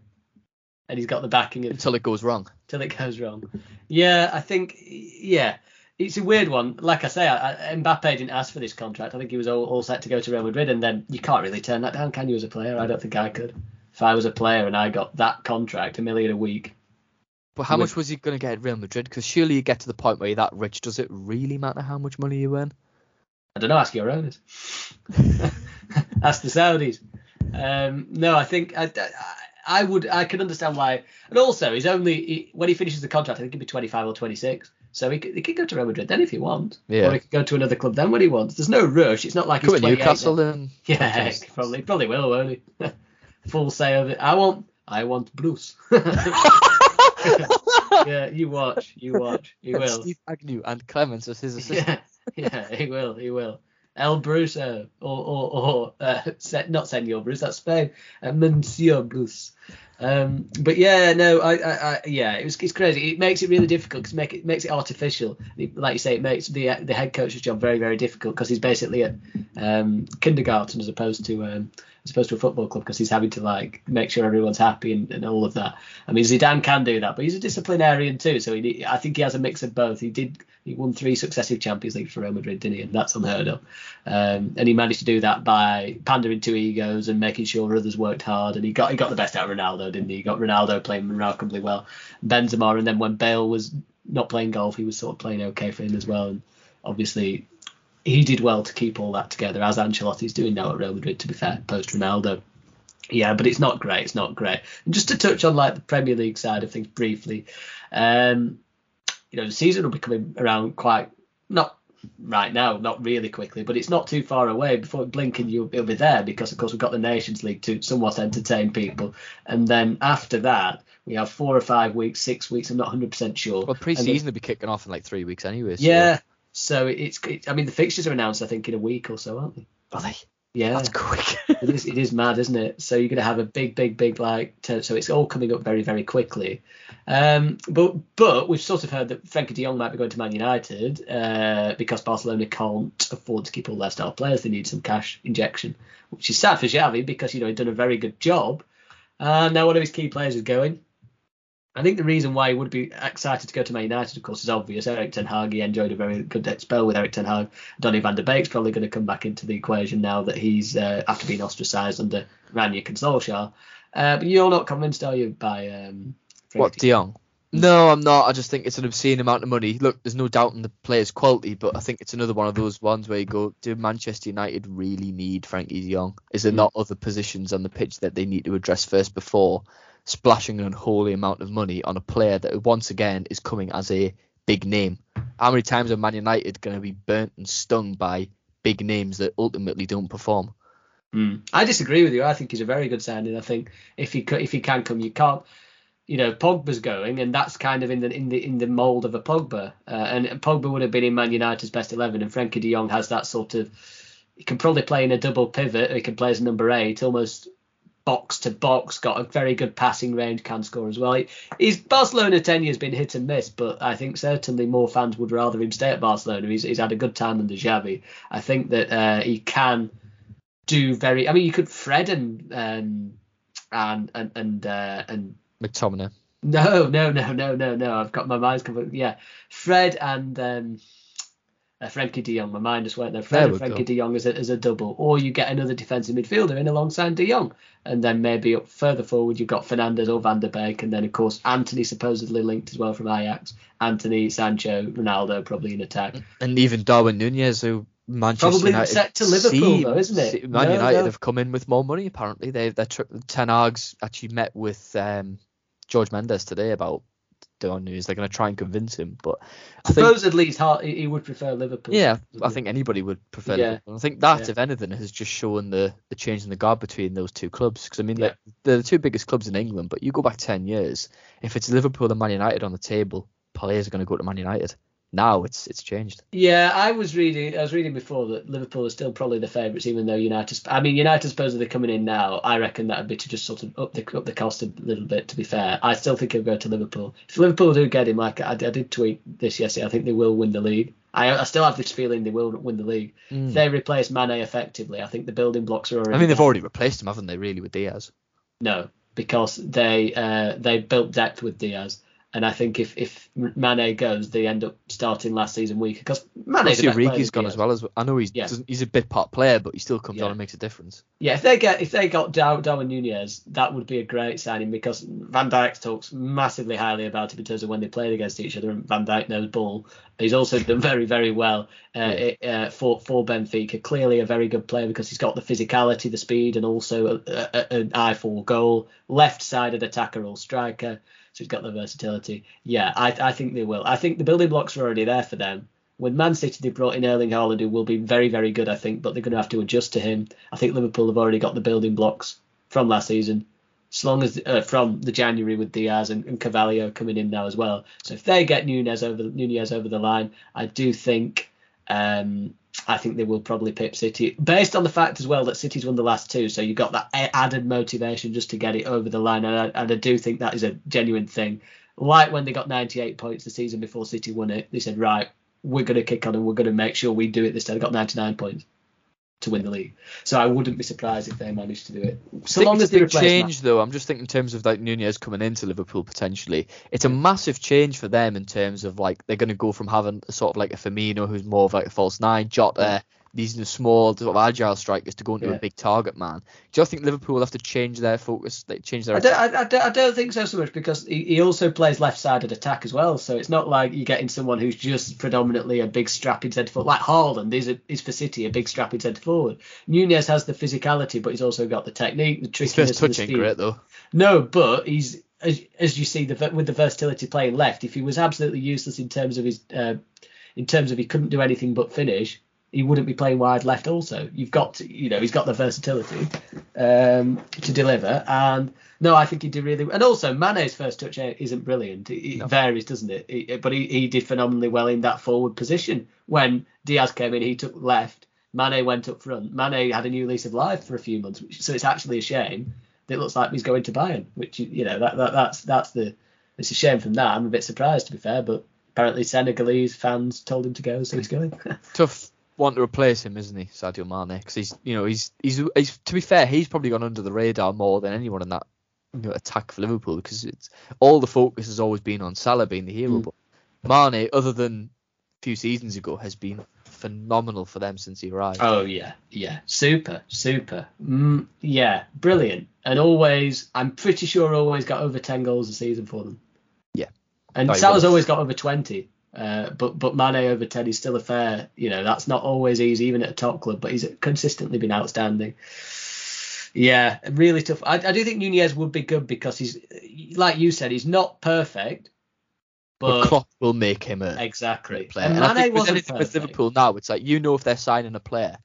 and he's got the backing of Until it goes wrong. till it goes wrong. Yeah, I think yeah, it's a weird one. Like I say, I, I, Mbappe didn't ask for this contract. I think he was all, all set to go to Real Madrid, and then you can't really turn that down, can you? As a player, I don't think I could. If I was a player and I got that contract, a million a week, But how With- much was he going to get at Real Madrid? Because surely you get to the point where you're that rich. Does it really matter how much money you earn? I don't know. Ask your owners. *laughs* ask the Saudis. Um, no, I think I, I, I would. I can understand why. And also, he's only he, when he finishes the contract. I think he'll be 25 or 26. So he could, he could go to Real Madrid then if he wants. Yeah. Or he could go to another club then when he wants. There's no rush. It's not like he's Come at 28 Newcastle then. Yeah, probably probably will, won't he? *laughs* Full say of it. I want I want Bruce. *laughs* yeah, *laughs* you watch, you watch. He And will. Steve Agnew and Clemence as his assistant. Yeah, yeah, he will, he will. El Bruce, or or or uh, not Senor Bruce, that's Spain. Uh, Monsieur Bruce. Um, but yeah, no, I, I, I yeah, it was it's crazy. It makes it really difficult because make it makes it artificial. Like you say, it makes the the head coach's job very very difficult because he's basically at um, kindergarten as opposed to um, as opposed to a football club because he's having to like make sure everyone's happy and, and all of that. I mean, Zidane can do that, but he's a disciplinarian too, so he, I think he has a mix of both. He did he won three successive Champions League for Real Madrid, didn't he? And that's unheard of. Um, and he managed to do that by pandering to egos and making sure others worked hard. And he got he got the best out of Ronaldo, didn't he? He got Ronaldo playing remarkably well, Benzema, and then when Bale was not playing golf, he was sort of playing okay for him as well. And obviously, he did well to keep all that together, as Ancelotti's doing now at Real Madrid. To be fair, post Ronaldo. Yeah, but it's not great. It's not great. And just to touch on like the Premier League side of things briefly, um, you know, the season will be coming around quite not right now, not really quickly, but it's not too far away. Before blinking, you'll it'll be there because of course we've got the Nations League to somewhat entertain people, and then after that we have four or five weeks, six weeks. I'm not 100 percent sure. Well, pre-season will be kicking off in like three weeks anyway. So. yeah. So it's, it's, I mean, the fixtures are announced, I think, in a week or so, aren't they? Are they? Yeah. That's quick. *laughs* *laughs* it is it is mad, isn't it? So you're gonna have a big, big, big like turn. So it's all coming up very, very quickly. Um, but but we've sort of heard that Frenkie De Jong might be going to Man United uh, because Barcelona can't afford to keep all their star players. They need some cash injection, which is sad for Xavi because you know he'd done a very good job. And now one of his key players is going. I think the reason why he would be excited to go to Man United, of course, is obvious. Erik Ten Hag, he enjoyed a very good spell with Erik Ten Hag. Donny van der Beek's probably going to come back into the equation now that he's uh, after being ostracised under Rangnick and Solskjaer. Uh, but you're not convinced, are you, by um, What? De Jong? No, I'm not. I just think it's an obscene amount of money. Look, there's no doubt in the player's quality, but I think it's another one of those ones where you go, do Manchester United really need Frenkie De Jong? Is there Mm. not other positions on the pitch that they need to address first before splashing an unholy amount of money on a player that once again is coming as a big name? How many times are Man United going to be burnt and stung by big names that ultimately don't perform? Mm. I disagree with you. I think he's a very good signing. I think if he if he can come, you can't. You know, Pogba's going, and that's kind of in the in the in the mold of a Pogba. Uh, and Pogba would have been in Man United's best eleven, and Frenkie De Jong has that sort of. He can probably play in a double pivot. He can play as number eight, almost box to box. Got a very good passing range, can score as well. His Barcelona tenure has been hit and miss, but I think certainly more fans would rather him stay at Barcelona. He's, he's had a good time under Xavi. I think that uh, he can do very. I mean, you could Fred and um, and and and uh, and McTominay. no, no, no, no, no, no. I've got my mind's completely. Yeah, Fred and um, uh, Frenkie De Jong. My mind just went there. Fred There Frankie go. De Jong as a, as a double, or you get another defensive midfielder in alongside De Jong, and then maybe up further forward you've got Fernandes or Van der Beek, and then of course Antony supposedly linked as well from Ajax. Antony, Sancho, Ronaldo probably in attack. And even Darwin Nunez, who Manchester Probably United set to Liverpool, seem- though, isn't it? Man No, United no. have come in with more money apparently. They they Ten Hag's actually met with um, George Mendes today about doing news. They're going to try and convince him, but I think Supposedly, he's hard, he would prefer Liverpool. yeah, I think anybody would prefer Yeah. Liverpool. I think that, Yeah. if anything, has just shown the the change in the guard between those two clubs. Because I mean, Yeah. like, they're the two biggest clubs in England, but you go back ten years, if it's Liverpool and Man United on the table, players are going to go to Man United. Now it's it's changed. Yeah, I was reading. I was reading before that Liverpool are still probably the favourites, even though United. I mean, United supposedly they're coming in now. I reckon that'd be to just sort of up the up the cost a little bit. To be fair, I still think he'll go to Liverpool. If Liverpool do get him, like I, I did tweet this yesterday, I think they will win the league. I, I still have this feeling they will win the league. If they replace Mane effectively, I think the building blocks are already. I mean, they've there. already replaced him, haven't they? Really, with Diaz. No, because they uh, they built depth with Diaz, and I think if if Mane goes, they end up starting last season weaker because Mane's a better player Origi's than gone as well as I know he's Yeah. he's a bit part player, but he still comes Yeah. on and makes a difference. Yeah, if they get if they got Dar- Darwin Nunez, that would be a great signing because Van Dijk talks massively highly about him in terms of when they played against each other. And Van Dijk knows ball. He's also done very very well uh, uh, for for Benfica. Clearly a very good player because he's got the physicality, the speed, and also a, a, an eye for goal. Left sided attacker or striker, so he's got the versatility. Yeah, I I think they will. I think the building blocks are already there for them. With Man City, they brought in Erling Haaland, who will be very, very good, I think, but they're going to have to adjust to him. I think Liverpool have already got the building blocks from last season, as long as uh, from the January with Diaz and, and Carvalho coming in now as well. So if they get Nunez over Nunez over the line, I do think um, I think they will probably pip City, based on the fact as well that City's won the last two. So you've got that added motivation just to get it over the line, and I, and I do think that is a genuine thing. Like when they got 98 points the season before City won it, they said, right, we're going to kick on and we're going to make sure we do it this time. They got 99 points to win the league. So I wouldn't be surprised if they managed to do it. So long as they change, though. I'm just thinking in terms of like Nunez coming into Liverpool potentially. It's a massive change for them in terms of like they're going to go from having a sort of like a Firmino who's more of like a false nine, Jota, these are small sort of agile strikers to go into Yeah. a big target man. Do you think Liverpool will have to change their focus, like change their? I don't, I, I don't, I don't think so so much because he, he also plays left-sided attack as well. So it's not like you're getting someone who's just predominantly a big strapping centre forward. Like Haaland is, a, is for City a big strapping centre forward. Nunez has the physicality, but he's also got the technique, the His trickiness, first the touch ain't great though. No, but he's as, as you see the with the versatility playing left. If he was absolutely useless in terms of his uh, in terms of he couldn't do anything but finish, he wouldn't be playing wide left. Also, you've got to, you know he's got the versatility um, to deliver, and no, I think he did really. well. And also, Mane's first touch isn't brilliant. It, it No. varies, doesn't it? It- But he, he did phenomenally well in that forward position. When Diaz came in, he took left. Mane went up front. Mane had a new lease of life for a few months, which, so it's actually a shame that it looks like he's going to Bayern. Which you know that, that that's that's the it's a shame from that. I'm a bit surprised to be fair, but apparently Senegalese fans told him to go, so he's going. *laughs* Tough one to replace him, isn't he, Sadio Mane? Because he's you know he's, he's he's to be fair, he's probably gone under the radar more than anyone in that you know, attack for Liverpool because it's all the focus has always been on Salah being the hero, Mm. but Mane, other than a few seasons ago, has been phenomenal for them since he arrived. Oh yeah, yeah, super, super, mm, yeah, brilliant, and always, I'm pretty sure always got over ten goals a season for them. Yeah. and he Salah's always got over twenty, uh, but but Mane over ten is still a fair, you know, that's not always easy even at a top club, but he's consistently been outstanding. Yeah, really tough. I, I do think Nunez would be good because he's, like you said, he's not perfect, but but, Klopp will make him a exactly. player. And And I Mane think with wasn't anything with perfect. Liverpool now, it's like you know if they're signing a player,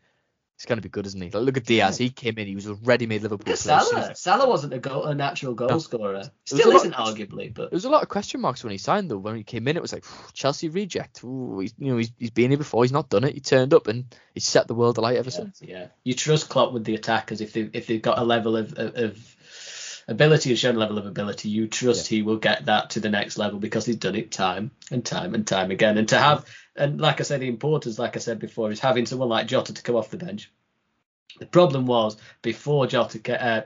it's going to be good, isn't he? Like, look at Diaz. He came in, he was a ready-made Liverpool Look player. Salah. Salah wasn't a goal, a natural goal No. scorer. Still isn't, arguably, but There was a lot of question marks when he signed though. When he came in, it was like Chelsea reject. Ooh, he's, you know, he's, he's been here before. He's not done it. He turned up and he's set the world alight ever yeah, since. yeah. You trust Klopp with the attackers if they if they've got a level of, of, of ability and shown a level of ability, you trust he will get that to the next level because he's done it time and time and time again. And to have and like I said, the importance, like I said before, is having someone like Jota to come off the bench. The problem was before Jota, uh,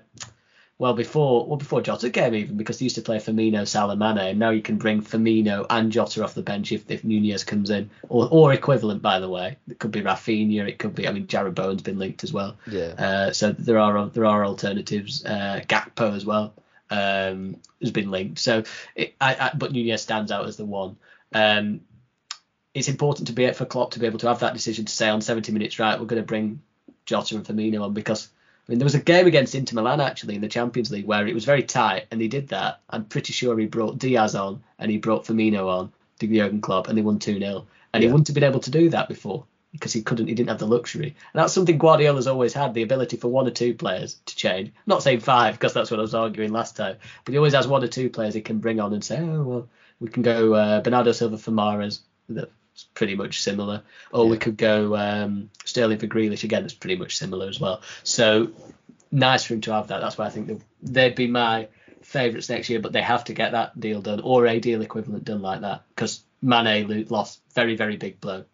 well before well before Jota came even because they used to play Firmino, Salah, Mane, and now you can bring Firmino and Jota off the bench if, if Nunez comes in, or or equivalent by the way. It could be Raphinha, it could be I mean Jarrod Bowen's been linked as well. Yeah. Uh, so there are there are alternatives. Uh, Gakpo as well um, has been linked. So, it, I, I, but Nunez stands out as the one. Um, it's important to be for Klopp to be able to have that decision to say on 70 minutes, right, we're going to bring Jota and Firmino on because I mean there was a game against Inter Milan actually in the Champions League where it was very tight and he did that. I'm pretty sure he brought Diaz on and he brought Firmino on to Jurgen Klopp and they won 2 0 and yeah. he wouldn't have been able to do that before because he couldn't, he didn't have the luxury. And that's something Guardiola's always had the ability for one or two players to change. I'm not saying five because that's what I was arguing last time, but he always has one or two players he can bring on and say, oh well, we can go uh, Bernardo Silva for Mahrez. That's pretty much similar. Or yeah. we could go um, Sterling for Grealish again. That's pretty much similar as well. So nice for him to have that. That's why I think they'd be my favourites next year, but they have to get that deal done or a deal equivalent done like that because Mane lost very very big blow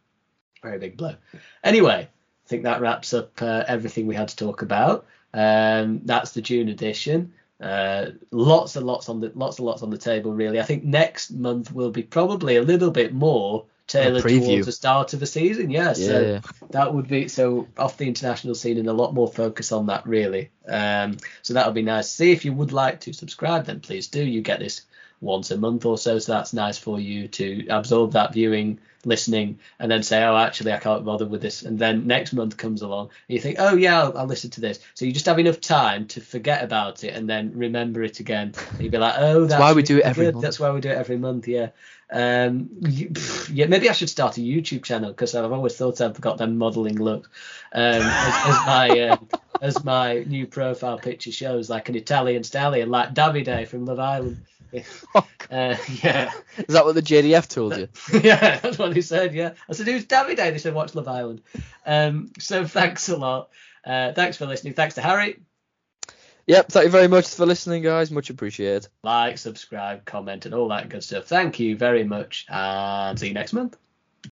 very big blow. Anyway, I think that wraps up uh, everything we had to talk about. Um, that's the June edition. Uh, lots and lots on the lots and lots on the table really. I think next month will be probably a little bit more tailored towards the start of the season. Yeah, so yeah. that would be so off the international scene and a lot more focus on that really. Um, so that would be nice. See if you would like to subscribe, then please do. You get this once a month or so, so that's nice for you to absorb that viewing listening and then say, oh, actually, I can't bother with this. And then next month comes along and you think, oh, yeah, I'll, I'll listen to this. So you just have enough time to forget about it and then remember it again. And you'd be like, oh, that's, that's why we do it every good. month. That's why we do it every month, yeah. Um, yeah, maybe I should start a YouTube channel because I've always thought I've got them modelling look um, as, as, my uh, *laughs* as my new profile picture shows, like an Italian stallion, like Davide from Love Island. *laughs* uh, yeah. Is that what the JDF told you? *laughs* yeah, that's what he said. Yeah. I said, "Who's Davide?" They said, "Watch Love Island." Um, so thanks a lot. Uh, thanks for listening. Thanks to Harry. Yep, thank you very much for listening, guys. Much appreciated. Like, subscribe, comment, and all that good stuff. Thank you very much, and see you next month.